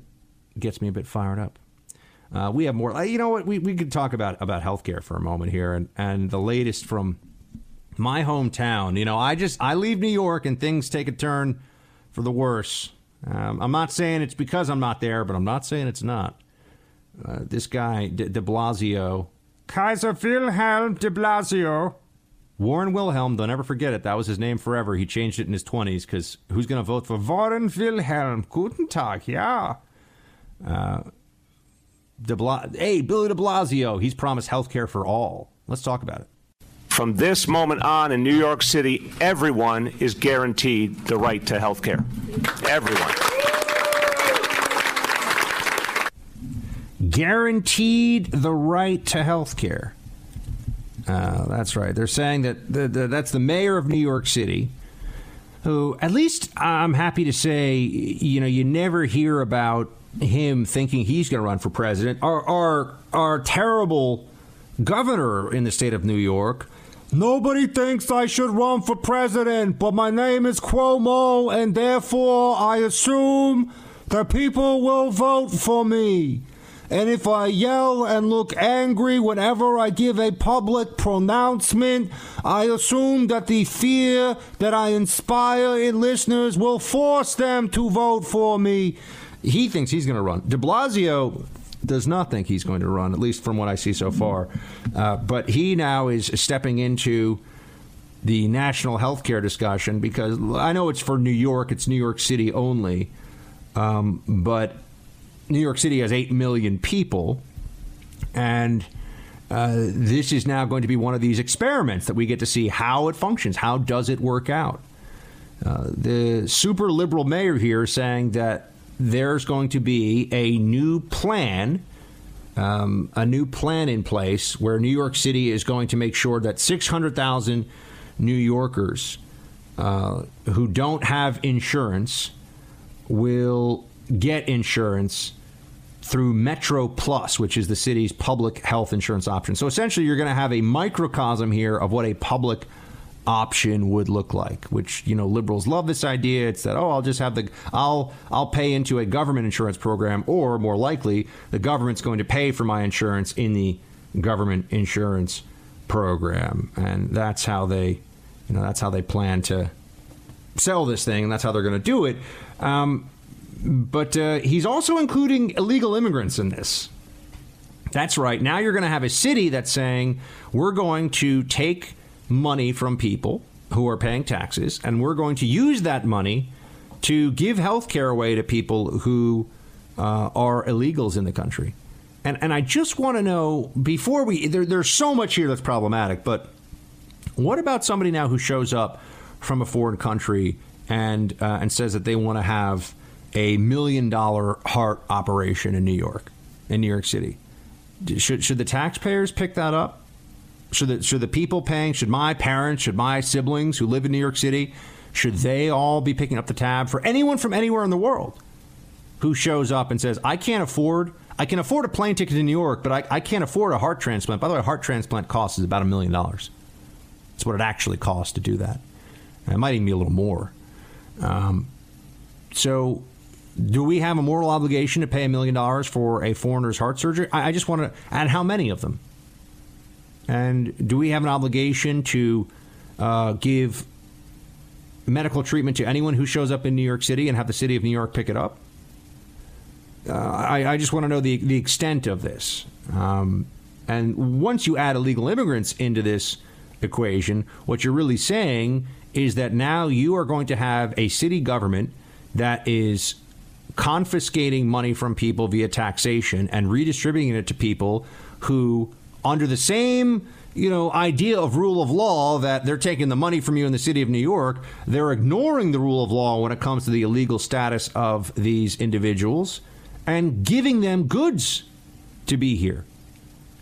Speaker 2: gets me a bit fired up. Uh, we have more. Uh, you know what? We we could talk about about healthcare for a moment here, and and the latest from my hometown. You know, I just I leave New York and things take a turn for the worse. Um, I'm not saying it's because I'm not there, but I'm not saying it's not. Uh, this guy, de, de Blasio, Kaiser Wilhelm de Blasio, Warren Wilhelm, don't ever forget it. That was his name forever. He changed it in his 20s because who's going to vote for Warren Wilhelm? Guten Tag, yeah. Uh, de Bla- hey, Billy de Blasio, he's promised health care for all. Let's talk about it.
Speaker 19: From this moment on in New York City, everyone is guaranteed the right to health care. Everyone.
Speaker 2: Guaranteed the right to health care. Uh, that's right. They're saying that the, the, that's the mayor of New York City, who, at least I'm happy to say, you know, you never hear about him thinking he's going to run for president. Our, our, our terrible governor in the state of New York. Nobody thinks I should run for president, but my name is Cuomo, and therefore I assume that people will vote for me. And if I yell and look angry whenever I give a public pronouncement, I assume that the fear that I inspire in listeners will force them to vote for me. He thinks he's going to run. De Blasio does not think he's going to run, at least from what I see so far. Uh, but he now is stepping into the national health care discussion because I know it's for New York, it's New York City only. Um, but New York City has 8 million people, and uh, this is now going to be one of these experiments that we get to see how it functions. How does it work out? Uh, the super liberal mayor here saying that there's going to be a new plan, um, a new plan in place where New York City is going to make sure that 600,000 New Yorkers uh, who don't have insurance will get insurance through Metro Plus, which is the city's public health insurance option. So essentially, you're going to have a microcosm here of what a public option would look like which you know liberals love this idea. It's that oh i'll just have the i'll i'll pay into a government insurance program or more likely the government's going to pay for my insurance in the government insurance program. And that's how they you know that's how they plan to sell this thing and that's how they're going to do it. Um, but uh, he's also including illegal immigrants in this. That's right. Now you're going to have a city that's saying we're going to take money from people who are paying taxes, and we're going to use that money to give health care away to people who uh, are illegals in the country. And, and I just want to know before we, there, there's so much here that's problematic, but what about somebody now who shows up from a foreign country and, uh, and says that they want to have a million dollar heart operation in New York, in New York City. Should, should the taxpayers pick that up? Should the, should the people paying, should my parents, should my siblings who live in New York City, should they all be picking up the tab for anyone from anywhere in the world who shows up and says, I can't afford, I can afford a plane ticket to New York, but I, I can't afford a heart transplant. By the way, a heart transplant costs is about a million dollars. That's what it actually costs to do that. And it might even be a little more. Um, so do we have a moral obligation to pay a million dollars for a foreigner's heart surgery? I, I just want to, and how many of them? And do we have an obligation to uh, give medical treatment to anyone who shows up in New York City and have the city of New York pick it up? Uh, I, I, just want to know the, the extent of this. Um, and once you add illegal immigrants into this equation, what you're really saying is that now you are going to have a city government that is confiscating money from people via taxation and redistributing it to people who, under the same you know idea of rule of law that they're taking the money from you in the city of New York, they're ignoring the rule of law when it comes to the illegal status of these individuals and giving them goods to be here.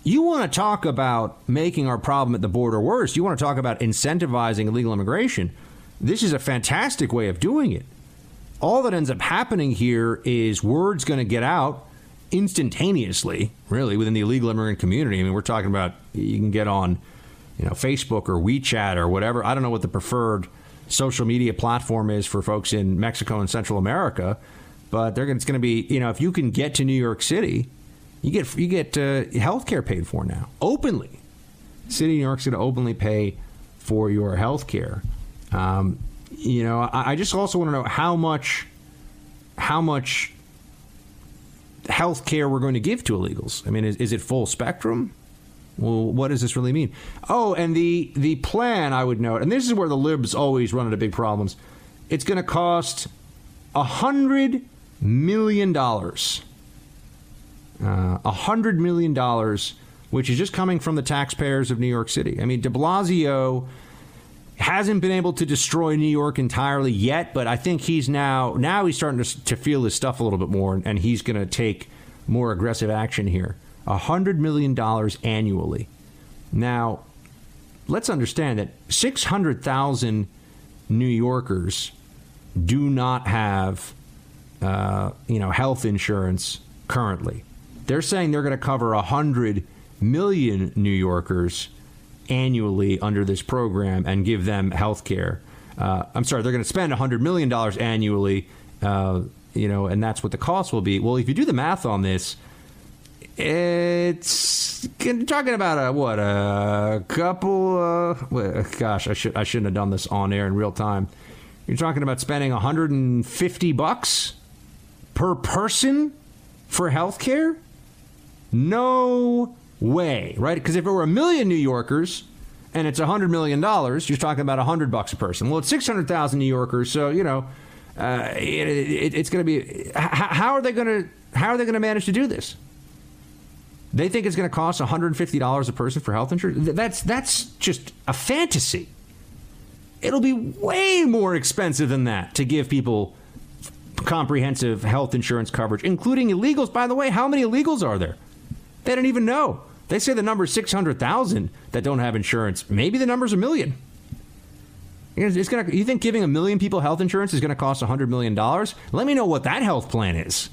Speaker 2: You want to talk about making our problem at the border worse. You want to talk about incentivizing illegal immigration. This is a fantastic way of doing it all that ends up happening here is word's going to get out instantaneously, really, within the illegal immigrant community. I mean, we're talking about you can get on, you know, Facebook or WeChat or whatever. I don't know what the preferred social media platform is for folks in Mexico and Central America, but they're it's going to be, you know, if you can get to New York City, you get you get uh, health care paid for now openly. city of New York's going to openly pay for your health care. Um, you know, I, I just also want to know how much, how much health care we're going to give to illegals. I mean, is, is it full spectrum? Well, what does this really mean? Oh, and the the plan I would note, and this is where the libs always run into big problems. It's going to cost a hundred million dollars. Uh, A hundred million dollars, which is just coming from the taxpayers of New York City. I mean, De Blasio hasn't been able to destroy New York entirely yet, but I think he's now now he's starting to, to feel his stuff a little bit more, and he's going to take more aggressive action here. A hundred million dollars annually. Now, let's understand that six hundred thousand New Yorkers do not have, uh, you know, health insurance currently. They're saying they're going to cover a hundred million New Yorkers annually under this program and give them health care. Uh, I'm sorry, they're going to spend $100 million annually, uh, you know, and that's what the cost will be. Well, if you do the math on this, it's talking about a what a couple. Uh, gosh, I should I shouldn't have done this on air in real time. You're talking about spending 150 bucks per person for health care? No way, right? Because if it were a million New Yorkers and it's $100 million, you're talking about 100 bucks a person. Well, it's 600,000 New Yorkers, so, you know, uh, it, it, it's going to be. How are they going to? How are they going to manage to do this? They think it's going to cost $150 a person for health insurance. That's that's just a fantasy. It'll be way more expensive than that to give people comprehensive health insurance coverage, including illegals. By the way, how many illegals are there? They don't even know. They say the number is 600,000 that don't have insurance. Maybe the number's a million. It's gonna, you think giving a million people health insurance is going to cost $100 million? Let me know what that health plan is,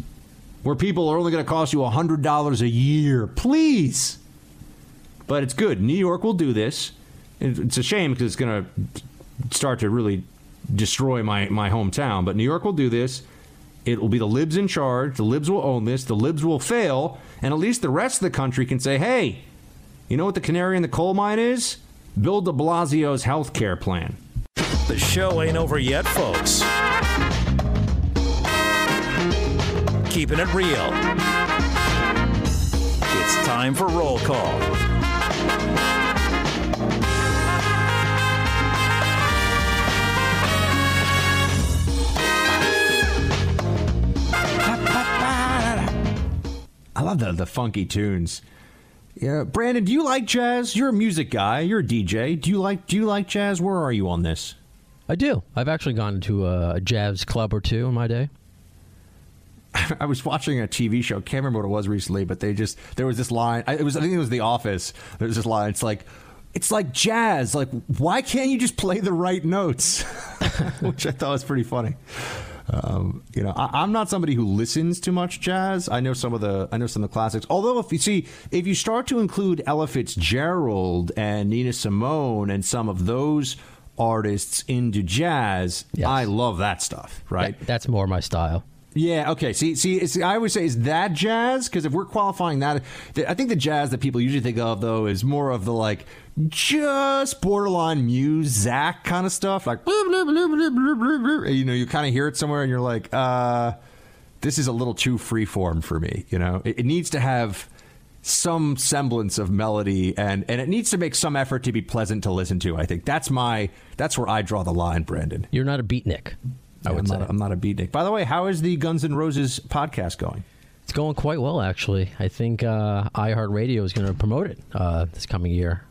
Speaker 2: where people are only going to cost you $100 a year. Please. But it's good. New York will do this. It's a shame because it's going to start to really destroy my, my hometown. But New York will do this. It will be the libs in charge. The libs will own this. The libs will fail. And at least the rest of the country can say, hey, you know what the canary in the coal mine is? Bill de Blasio's health care plan.
Speaker 1: The show ain't over yet, folks. Keeping it real. It's time for roll call.
Speaker 2: I love the, the funky tunes. Yeah, Brandon, do you like jazz? You're a music guy. You're a DJ. Do you like Do you like jazz? Where are you on this?
Speaker 20: I do. I've actually gone to a jazz club or two in my day.
Speaker 2: I was watching a TV show. Can't remember what it was recently, but they just there was this line. I- It was I think it was The Office. There was this line. It's like it's like jazz. Like why can't you just play the right notes? Which I thought was pretty funny. Um, you know, I, I'm not somebody who listens to much jazz. I know some of the I know some of the classics. Although if you see if you start to include Ella Fitzgerald and Nina Simone and some of those artists into jazz, I love that stuff. Right?
Speaker 20: That- that's more my style.
Speaker 2: Yeah. Okay. See, see, it's, I would say is that jazz because if we're qualifying that, I think the jazz that people usually think of though is more of the like just borderline Muzak kind of stuff, like blah, blah, blah, you know, you kind of hear it somewhere and you're like, uh, this is a little too freeform for me. You know, it, it needs to have some semblance of melody and and it needs to make some effort to be pleasant to listen to. I think that's my that's where I draw the line, Brandon.
Speaker 20: You're not a beatnik. I would
Speaker 2: I'm
Speaker 20: say.
Speaker 2: not, I'm not a beatnik. By the way, how is the Guns N' Roses podcast going?
Speaker 20: It's going quite well, actually. I think uh, iHeartRadio is going to promote it uh, this coming year.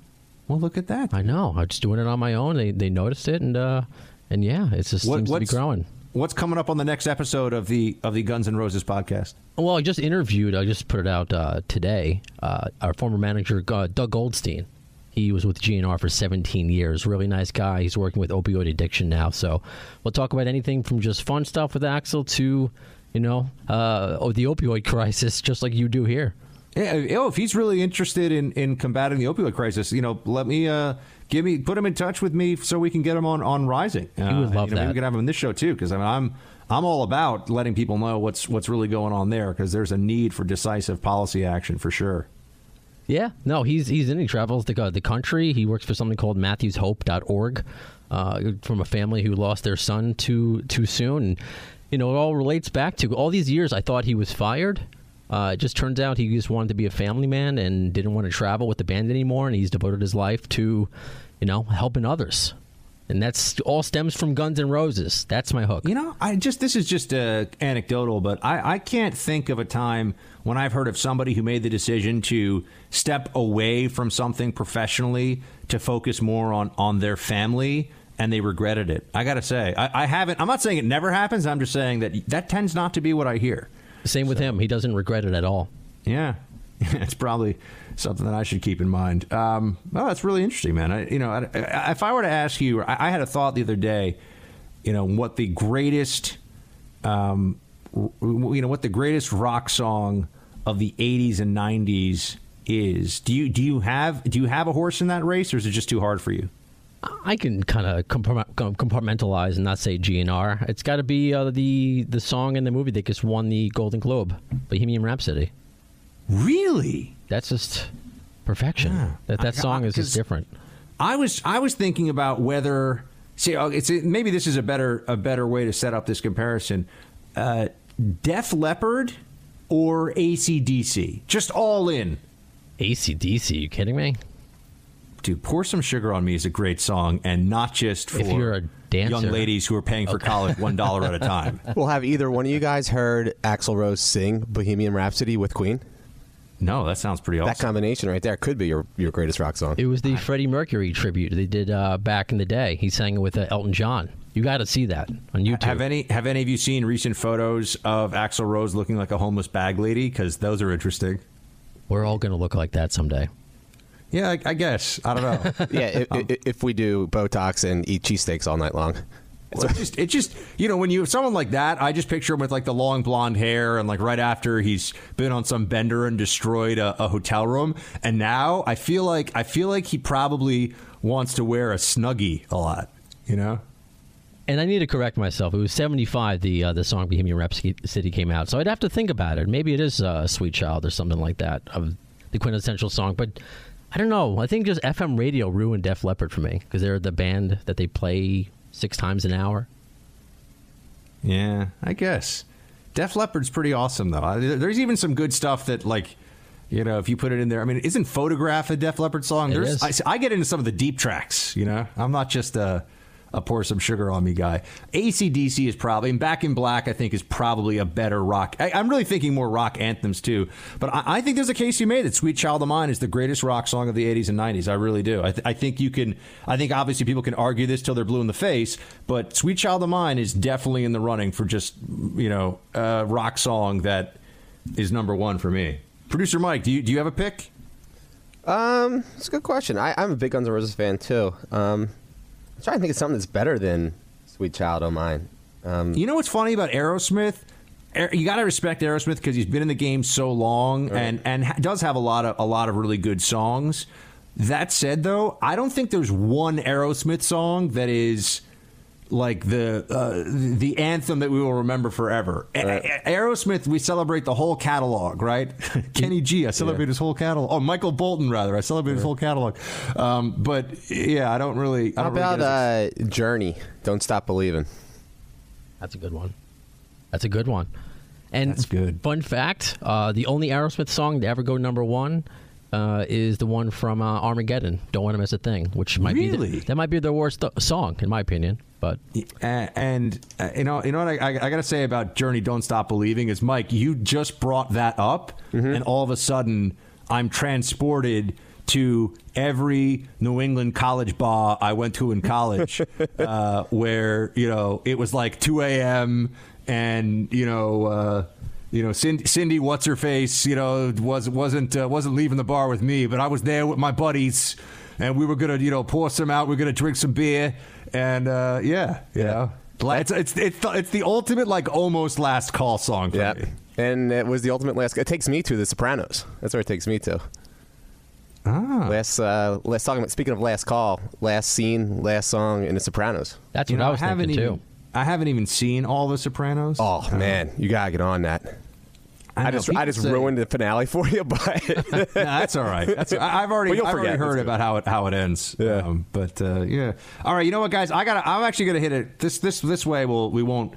Speaker 2: Well, look at that.
Speaker 20: I know. I'm just doing it on my own. They they noticed it, and uh, and yeah, it just
Speaker 2: What-
Speaker 20: seems to be growing.
Speaker 2: What's coming up on the next episode of the of the Guns and Roses podcast?
Speaker 20: Well, I just interviewed. I just put it out uh, today. Uh, our former manager, uh, Doug Goldstein. He was with GNR for 17 years. Really nice guy. He's working with opioid addiction now. So we'll talk about anything from just fun stuff with Axl to, you know, uh, oh, the opioid crisis, just like you do here.
Speaker 2: Yeah, oh, if he's really interested in, in combating the opioid crisis, you know, let me uh, give me put him in touch with me so we can get him on on Rising. Uh,
Speaker 20: He would love
Speaker 2: you know, Maybe
Speaker 20: that.
Speaker 2: we can have him in this show too, because I mean, I'm I'm all about letting people know what's what's really going on there, because there's a need for decisive policy action for sure.
Speaker 20: Yeah, no, he's he's in. He travels the the country. He works for something called MatthewsHope.org, uh, from a family who lost their son too too soon. And you know, it all relates back to all these years. I thought he was fired, Uh, it just turns out he just wanted to be a family man and didn't want to travel with the band anymore, and he's devoted his life to, you know, helping others. And that's all stems from Guns N' Roses. That's my hook.
Speaker 2: You know, I just this is just uh, anecdotal, but I, I can't think of a time when I've heard of somebody who made the decision to step away from something professionally to focus more on on their family and they regretted it. I got to say, I, I haven't. I'm not saying it never happens. I'm just saying that that tends not to be what I hear.
Speaker 20: Same with him. He doesn't regret it at all.
Speaker 2: Yeah, it's probably something that I should keep in mind. Um, well, that's really interesting, man. I, you know, I, I, if I were to ask you, I, I had a thought the other day. You know, what the greatest, um, r- you know, what the greatest rock song of the '80s and '90s is. Do you do you have do you have a horse in that race, or is it just too hard for you?
Speaker 20: I can kind of compartmentalize and not say GNR. It's got to be uh, the the song in the movie that just won the Golden Globe, Bohemian Rhapsody.
Speaker 2: Really?
Speaker 20: That's just perfection.
Speaker 2: Yeah.
Speaker 20: That that
Speaker 2: I-
Speaker 20: song
Speaker 2: I-
Speaker 20: is just different.
Speaker 2: I was I was thinking about whether see uh, it's maybe this is a better a better way to set up this comparison. Uh, Def Leppard or ACDC, just all in.
Speaker 20: ACDC, you kidding me?
Speaker 2: Dude, pour some sugar on me is a great song, and not just for
Speaker 20: If you're a dancer.
Speaker 2: young ladies who are paying for college one dollar at a time.
Speaker 21: Well, have either one of you guys heard Axl Rose sing Bohemian Rhapsody with Queen?
Speaker 2: No, that sounds pretty awesome.
Speaker 21: That combination right there could be your, your greatest rock song.
Speaker 20: It was the Freddie Mercury tribute they did uh, back in the day. He sang it with uh, Elton John. You got to see that on YouTube.
Speaker 2: Have any have any of you seen recent photos of Axl Rose looking like a homeless bag lady? Because those are interesting.
Speaker 20: We're all going to look like that someday.
Speaker 2: Yeah, I, I guess. I don't know.
Speaker 21: yeah, if, if, if we do Botox and eat cheesesteaks all night long.
Speaker 2: Well, it just, it just, you know, when you someone like that, I just picture him with like the long blonde hair, and like right after he's been on some bender and destroyed a, a hotel room, and now I feel like I feel like he probably wants to wear a snuggie a lot, you know.
Speaker 20: And I need to correct myself. It was 75 the uh, the song Bohemian Rhapsody City came out. So I'd have to think about it. Maybe it is uh, Sweet Child or something like that of the quintessential song. But I don't know. I think just FM radio ruined Def Leppard for me because they're the band that they play six times an hour.
Speaker 2: Yeah, I guess. Def Leppard's pretty awesome though. There's even some good stuff that like. You know, if you put it in there, I mean, isn't "Photograph" a Def Leppard song?
Speaker 20: It
Speaker 2: There's,
Speaker 20: is.
Speaker 2: I, I get into some of the deep tracks. You know, I'm not just a, a pour some sugar on me guy. ACDC is probably, and Back in Black, I think, is probably a better rock. I, I'm really thinking more rock anthems too. But I, I think there's a case you made that "Sweet Child O' Mine" is the greatest rock song of the 80s and 90s. I really do. I, th- I think you can. I think obviously people can argue this till they're blue in the face, but "Sweet Child O' Mine" is definitely in the running for just you know rock song that is number one for me. Producer Mike, do you do you have a pick?
Speaker 21: Um, it's a good question. I, I'm a big Guns N' Roses fan too. Um, I'm trying to think of something that's better than "Sweet Child O' Mine." Um,
Speaker 2: You know what's funny about Aerosmith? You got to respect Aerosmith because he's been in the game so long and and ha- does have a lot of a lot of really good songs. That said, though, I don't think there's one Aerosmith song that is like the uh, the anthem that we will remember forever. A- A- Aerosmith, we celebrate the whole catalog, right? Kenny G, I celebrate his whole catalog. Oh, Michael Bolton, rather, I celebrate his whole catalog. Um, but yeah, I don't really. I
Speaker 21: how
Speaker 2: don't
Speaker 21: about
Speaker 2: get as-
Speaker 21: uh, "Journey"? Don't stop believing.
Speaker 20: That's a good one. That's a good one. And
Speaker 2: That's good.
Speaker 20: Fun fact: uh, the only Aerosmith song to ever go number one uh, is the one from uh, Armageddon. Don't want to miss a thing, which might be the, that might be their worst th- song in my opinion. But
Speaker 2: Uh, and uh, you know, you know what I, I, I got to say about Journey, "Don't Stop Believing" is Mike. You just brought that up, and all of a sudden, I'm transported to every New England college bar I went to in college, uh, where you know it was like 2 a.m. and you know. Uh, you know, Cindy, Cindy, what's her face? You know, was wasn't uh, wasn't leaving the bar with me, but I was there with my buddies, and we were gonna, you know, pour some out. We are gonna drink some beer, and uh, yeah, you know, La- it's it's it's the, it's the ultimate like almost last call song for
Speaker 21: Yeah,
Speaker 2: me.
Speaker 21: and it was the ultimate last. It takes me to The Sopranos. That's where it takes me to.
Speaker 2: Ah.
Speaker 21: Last, uh, last talking about. Speaking of last call, last scene, last song in The Sopranos.
Speaker 20: that's
Speaker 2: You
Speaker 20: what
Speaker 2: know,
Speaker 20: I was
Speaker 2: haven't
Speaker 20: thinking
Speaker 2: even
Speaker 20: too.
Speaker 2: I haven't even seen all the Sopranos.
Speaker 21: Oh man, you gotta get on that. I,
Speaker 2: know,
Speaker 21: just
Speaker 2: people
Speaker 21: I just
Speaker 2: say-
Speaker 21: ruined the finale for you, but
Speaker 2: No, that's all right. That's, I, I've already,
Speaker 21: Well,
Speaker 2: I've already heard about how it how it ends.
Speaker 21: Yeah.
Speaker 2: Um, but uh, yeah. All right. You know what, guys? I got. I'm actually going to hit it this this this way. We'll we won't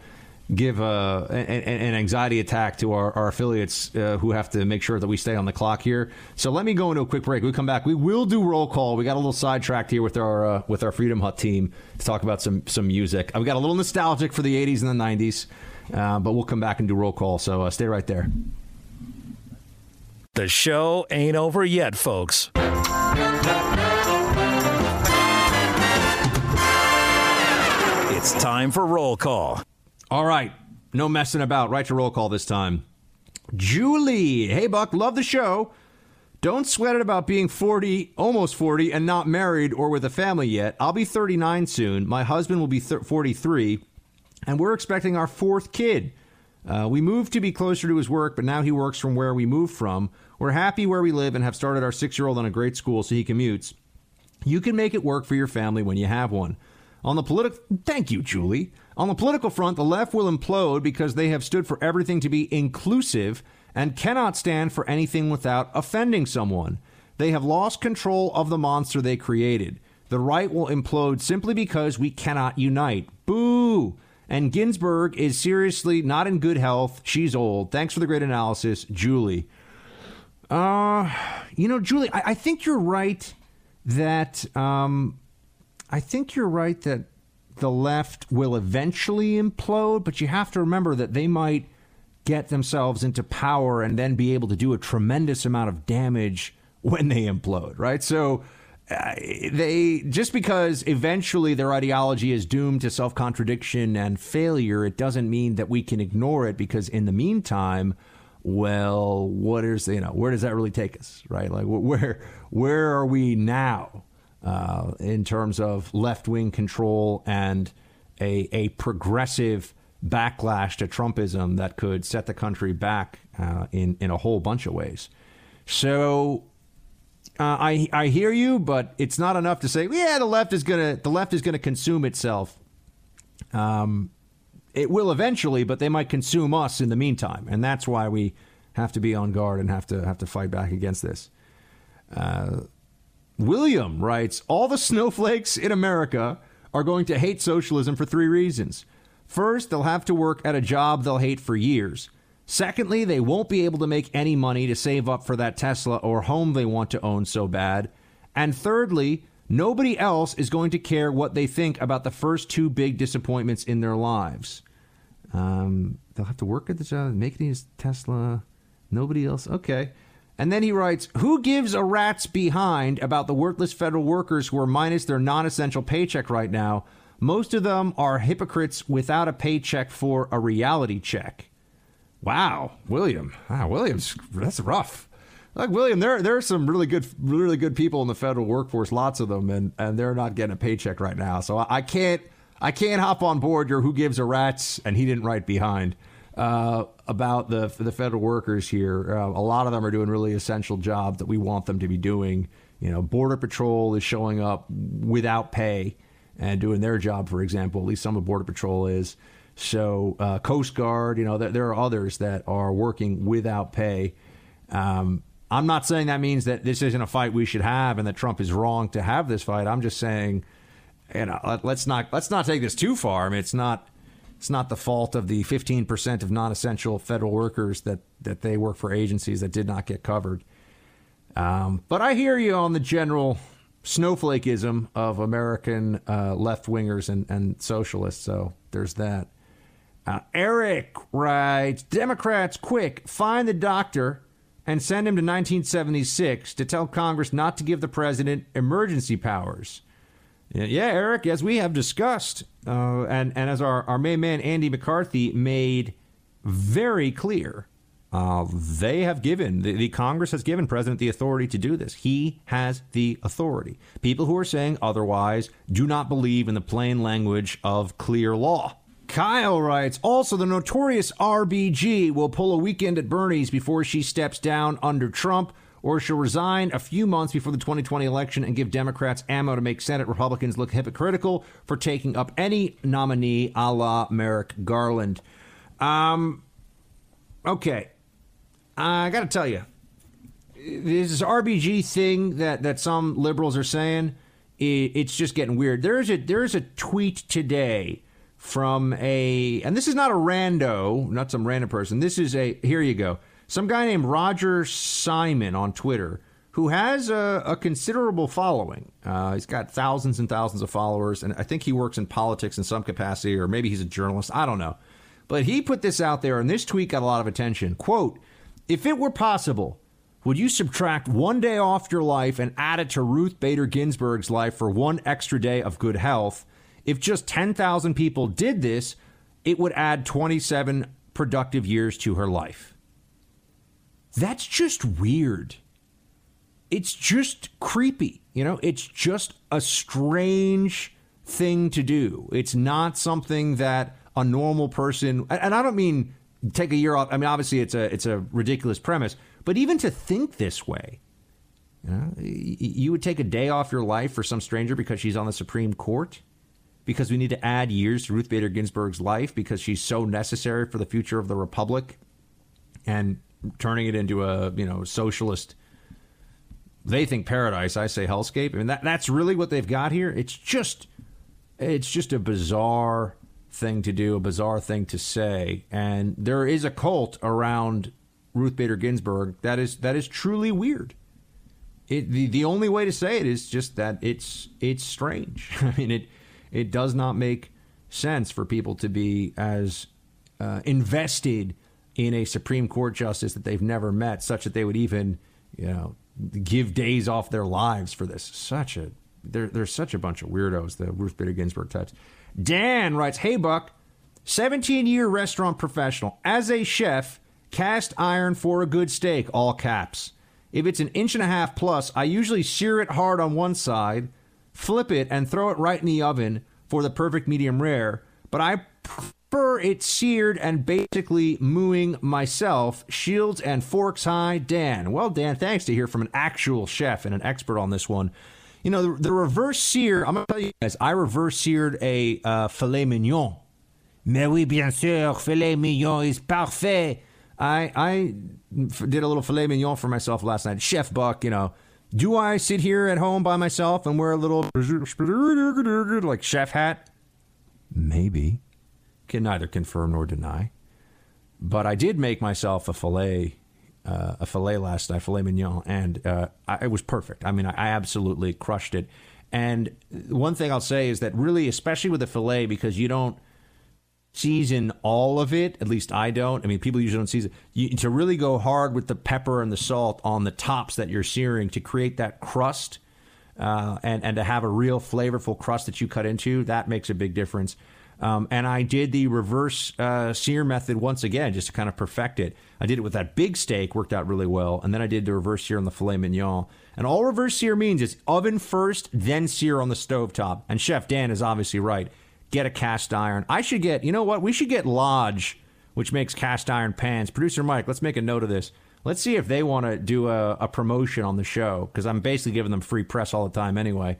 Speaker 2: give uh, an, an anxiety attack to our, our affiliates uh, who have to make sure that we stay on the clock here. So let me go into a quick break. We come back. We will do roll call. We got a little sidetracked here with our uh, with our Freedom Hut team to talk about some some music. We got a little nostalgic for the '80s and the '90s, uh, but we'll come back and do roll call. So uh, stay right there.
Speaker 1: The show ain't over yet, folks. It's time for roll call.
Speaker 2: All right. No messing about. Right to roll call this time. Julie. Hey, Buck. Love the show. Don't sweat it about being 40, almost 40, and not married or with a family yet. I'll be 39 soon. My husband will be th- 43, and we're expecting our fourth kid. Uh, we moved to be closer to his work, but now he works from where we moved from. We're happy where we live and have started our six year old on a great school so he commutes. You can make it work for your family when you have one. On the political, thank you, Julie. On the political front, the left will implode because they have stood for everything to be inclusive and cannot stand for anything without offending someone. They have lost control of the monster they created. The right will implode simply because we cannot unite. Boo! And Ginsburg is seriously not in good health. She's old. Thanks for the great analysis, Julie. Uh, you know, Julie, I, I think you're right that um, I think you're right that the left will eventually implode, but you have to remember that they might get themselves into power and then be able to do a tremendous amount of damage when they implode, right? So they just because eventually their ideology is doomed to self-contradiction and failure, it doesn't mean that we can ignore it because in the meantime, well, what is you know where does that really take us, right? Like where where are we now? uh, in terms of left wing control and a, a progressive backlash to Trumpism that could set the country back uh, in, in a whole bunch of ways. So uh, I, I hear you, but it's not enough to say, yeah, the left is gonna the left is gonna consume itself. Um, it will eventually, but they might consume us in the meantime, and that's why we have to be on guard and have to have to fight back against this. Uh, William writes All the snowflakes in America are going to hate socialism for three reasons. First, they'll have to work at a job they'll hate for years. Secondly, they won't be able to make any money to save up for that Tesla or home they want to own so bad. And thirdly, nobody else is going to care what they think about the first two big disappointments in their lives. Um, they'll have to work at the job, make it Tesla. Nobody else. Okay. And then he writes, Who gives a rat's behind about the worthless federal workers who are minus their non essential paycheck right now? Most of them are hypocrites without a paycheck for a reality check. Wow, William. Wow, William's that's rough. Like William, there there are some really good really good people in the federal workforce, lots of them, and, and they're not getting a paycheck right now. So I, I can't I can't hop on board your who gives a rat's and he didn't write behind uh, about the the federal workers here. Uh, a lot of them are doing really essential jobs that we want them to be doing. You know, Border Patrol is showing up without pay and doing their job, for example. At least some of Border Patrol is. So, uh, Coast Guard, you know, there, are others that are working without pay. Um, I'm not saying that means that this isn't a fight we should have and that Trump is wrong to have this fight. I'm just saying, you know, let, let's not let's not take this too far. I mean, it's not it's not the fault of the 15% of non-essential federal workers that, that they work for agencies that did not get covered. Um, but I hear you on the general snowflakeism of American uh, left wingers and, and socialists. So there's that. Uh, Eric writes Democrats, quick, find the doctor and send him to 1976 to tell Congress not to give the president emergency powers. Yeah, Eric, as we have discussed, uh, and, and as our, our main man Andy McCarthy made very clear, uh, they have given, the, the, Congress has given President the authority to do this. He has the authority. People who are saying otherwise do not believe in the plain language of clear law. Kyle writes, also, the notorious RBG will pull a weekend at Bernie's before she steps down under Trump or she'll resign a few months before the 2020 election and give Democrats ammo to make Senate Republicans look hypocritical for taking up any nominee a la Merrick Garland. Um, okay. I got to tell you, this RBG thing that, that some liberals are saying, it, it's just getting weird. There's a, there's a tweet today from a, and this is not a rando, not some random person. This is a, here you go. Some guy named Roger Simon on Twitter who has a, a considerable following. Uh, he's got thousands and thousands of followers, and I think he works in politics in some capacity, or maybe he's a journalist. I don't know. But he put this out there, and this tweet got a lot of attention. Quote, if it were possible, would you subtract one day off your life and add it to Ruth Bader Ginsburg's life for one extra day of good health? If just 10,000 people did this, it would add 27 productive years to her life. That's just weird it's just creepy. You know, it's just a strange thing to do. It's not something that a normal person, and I don't mean take a year off. I mean, obviously, it's a it's a ridiculous premise, but even to think this way, you, know, you would take a day off your life for some stranger because she's on the Supreme Court, because we need to add years to Ruth Bader Ginsburg's life because she's so necessary for the future of the republic, and turning it into a you know socialist they think paradise. I say hellscape. I mean, that, that's really what they've got here. It's just, it's just a bizarre thing to do, a bizarre thing to say. And there is a cult around Ruth Bader Ginsburg that is that is truly weird. It, the the only way to say it is just that it's it's strange. I mean, it it does not make sense for people to be as uh, invested in a Supreme Court justice that they've never met, such that they would even you know give days off their lives for this. Such a they're such a bunch of weirdos, the Ruth Bader Ginsburg types. Dan writes, Hey Buck, 17 year restaurant professional. As a chef, cast iron for a good steak, all caps. If it's an inch and a half plus, I usually sear it hard on one side, flip it, and throw it right in the oven for the perfect medium rare. But I prefer it seared and basically mooing myself. Shields and forks high, Dan. Well, Dan, thanks to hear from an actual chef and an expert on this one. You know, the, the reverse sear, I'm going to tell you guys, I reverse seared a uh, filet mignon. Mais oui, bien sûr, filet mignon is parfait. I, I did a little filet mignon for myself last night. Chef Buck, you know, do I sit here at home by myself and wear a little like chef hat? Maybe can neither confirm nor deny. But I did make myself a fillet, uh, a fillet last night, filet mignon, and uh, I, it was perfect. I mean, I, I absolutely crushed it. And one thing I'll say is that really, especially with the fillet, because you don't season all of it. At least I don't. I mean, people usually don't season. You, to really go hard with the pepper and the salt on the tops that you're searing to create that crust, uh, and and to have a real flavorful crust that you cut into, that makes a big difference. Um, and I did the reverse uh, sear method once again, just to kind of perfect it. I did it with that big steak, worked out really well. And then I did the reverse sear on the filet mignon. And all reverse sear means is oven first, then sear on the stove top. And Chef Dan is obviously right. Get a cast iron. I should get, you know what? We should get Lodge, which makes cast iron pans. Producer Mike, let's make a note of this. Let's see if they want to do a, a promotion on the show because I'm basically giving them free press all the time anyway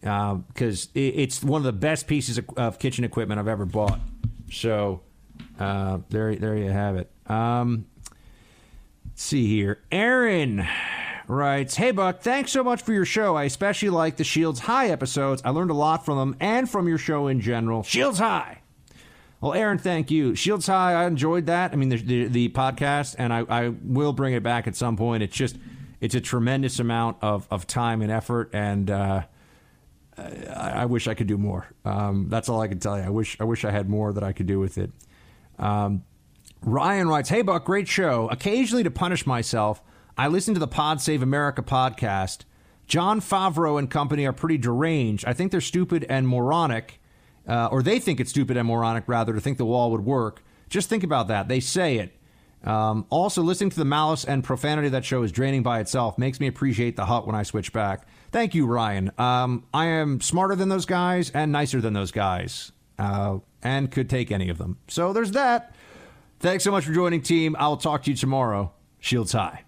Speaker 2: because uh, it, it's one of the best pieces of, of, kitchen equipment I've ever bought. So uh, there, there you have it. Um, see here, Aaron writes, "Hey Buck, thanks so much for your show. I especially like the Shields High episodes. I learned a lot from them and from your show in general. Shields High." Well, Aaron, thank you. Shields High, I enjoyed that. I mean, the, the, the podcast, and I, I will bring it back at some point. It's just, it's a tremendous amount of, of time and effort, and uh, I, I wish I could do more. Um, that's all I can tell you. I wish I wish I had more that I could do with it. Um, Ryan writes, "Hey Buck, great show. Occasionally, to punish myself, I listen to the Pod Save America podcast. Jon Favreau and company are pretty deranged. I think they're stupid and moronic, uh, or they think it's stupid and moronic rather to think the wall would work. Just think about that. They say it. Um, also, listening to the malice and profanity of that show is draining by itself. Makes me appreciate the hut when I switch back. Thank you, Ryan. Um, I am smarter than those guys and nicer than those guys, uh, and could take any of them. So there's that. Thanks so much for joining, team. I'll talk to you tomorrow. Shields high.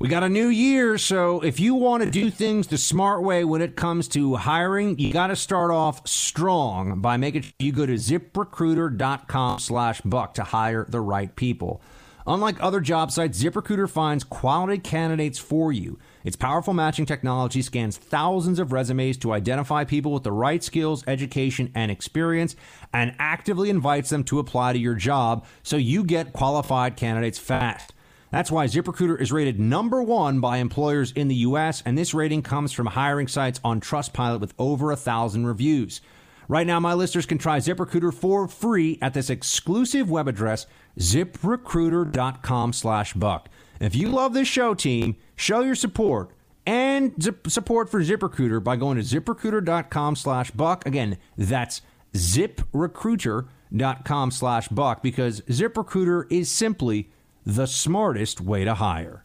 Speaker 2: We got a new year, so if you want to do things the smart way when it comes to hiring, you got to start off strong by making sure you go to ziprecruiter.com slash buck to hire the right people. Unlike other job sites, ZipRecruiter finds quality candidates for you. Its powerful matching technology scans thousands of resumes to identify people with the right skills, education, and experience and actively invites them to apply to your job so you get qualified candidates fast. That's why ZipRecruiter is rated number one by employers in the U.S., and this rating comes from hiring sites on Trustpilot with over a thousand reviews. Right now, my listeners can try ZipRecruiter for free at this exclusive web address, ziprecruiter.com slash buck. If you love this show, team, show your support and zip support for ZipRecruiter by going to ziprecruiter.com slash buck. Again, that's ziprecruiter.com slash buck because ZipRecruiter is simply the smartest way to hire.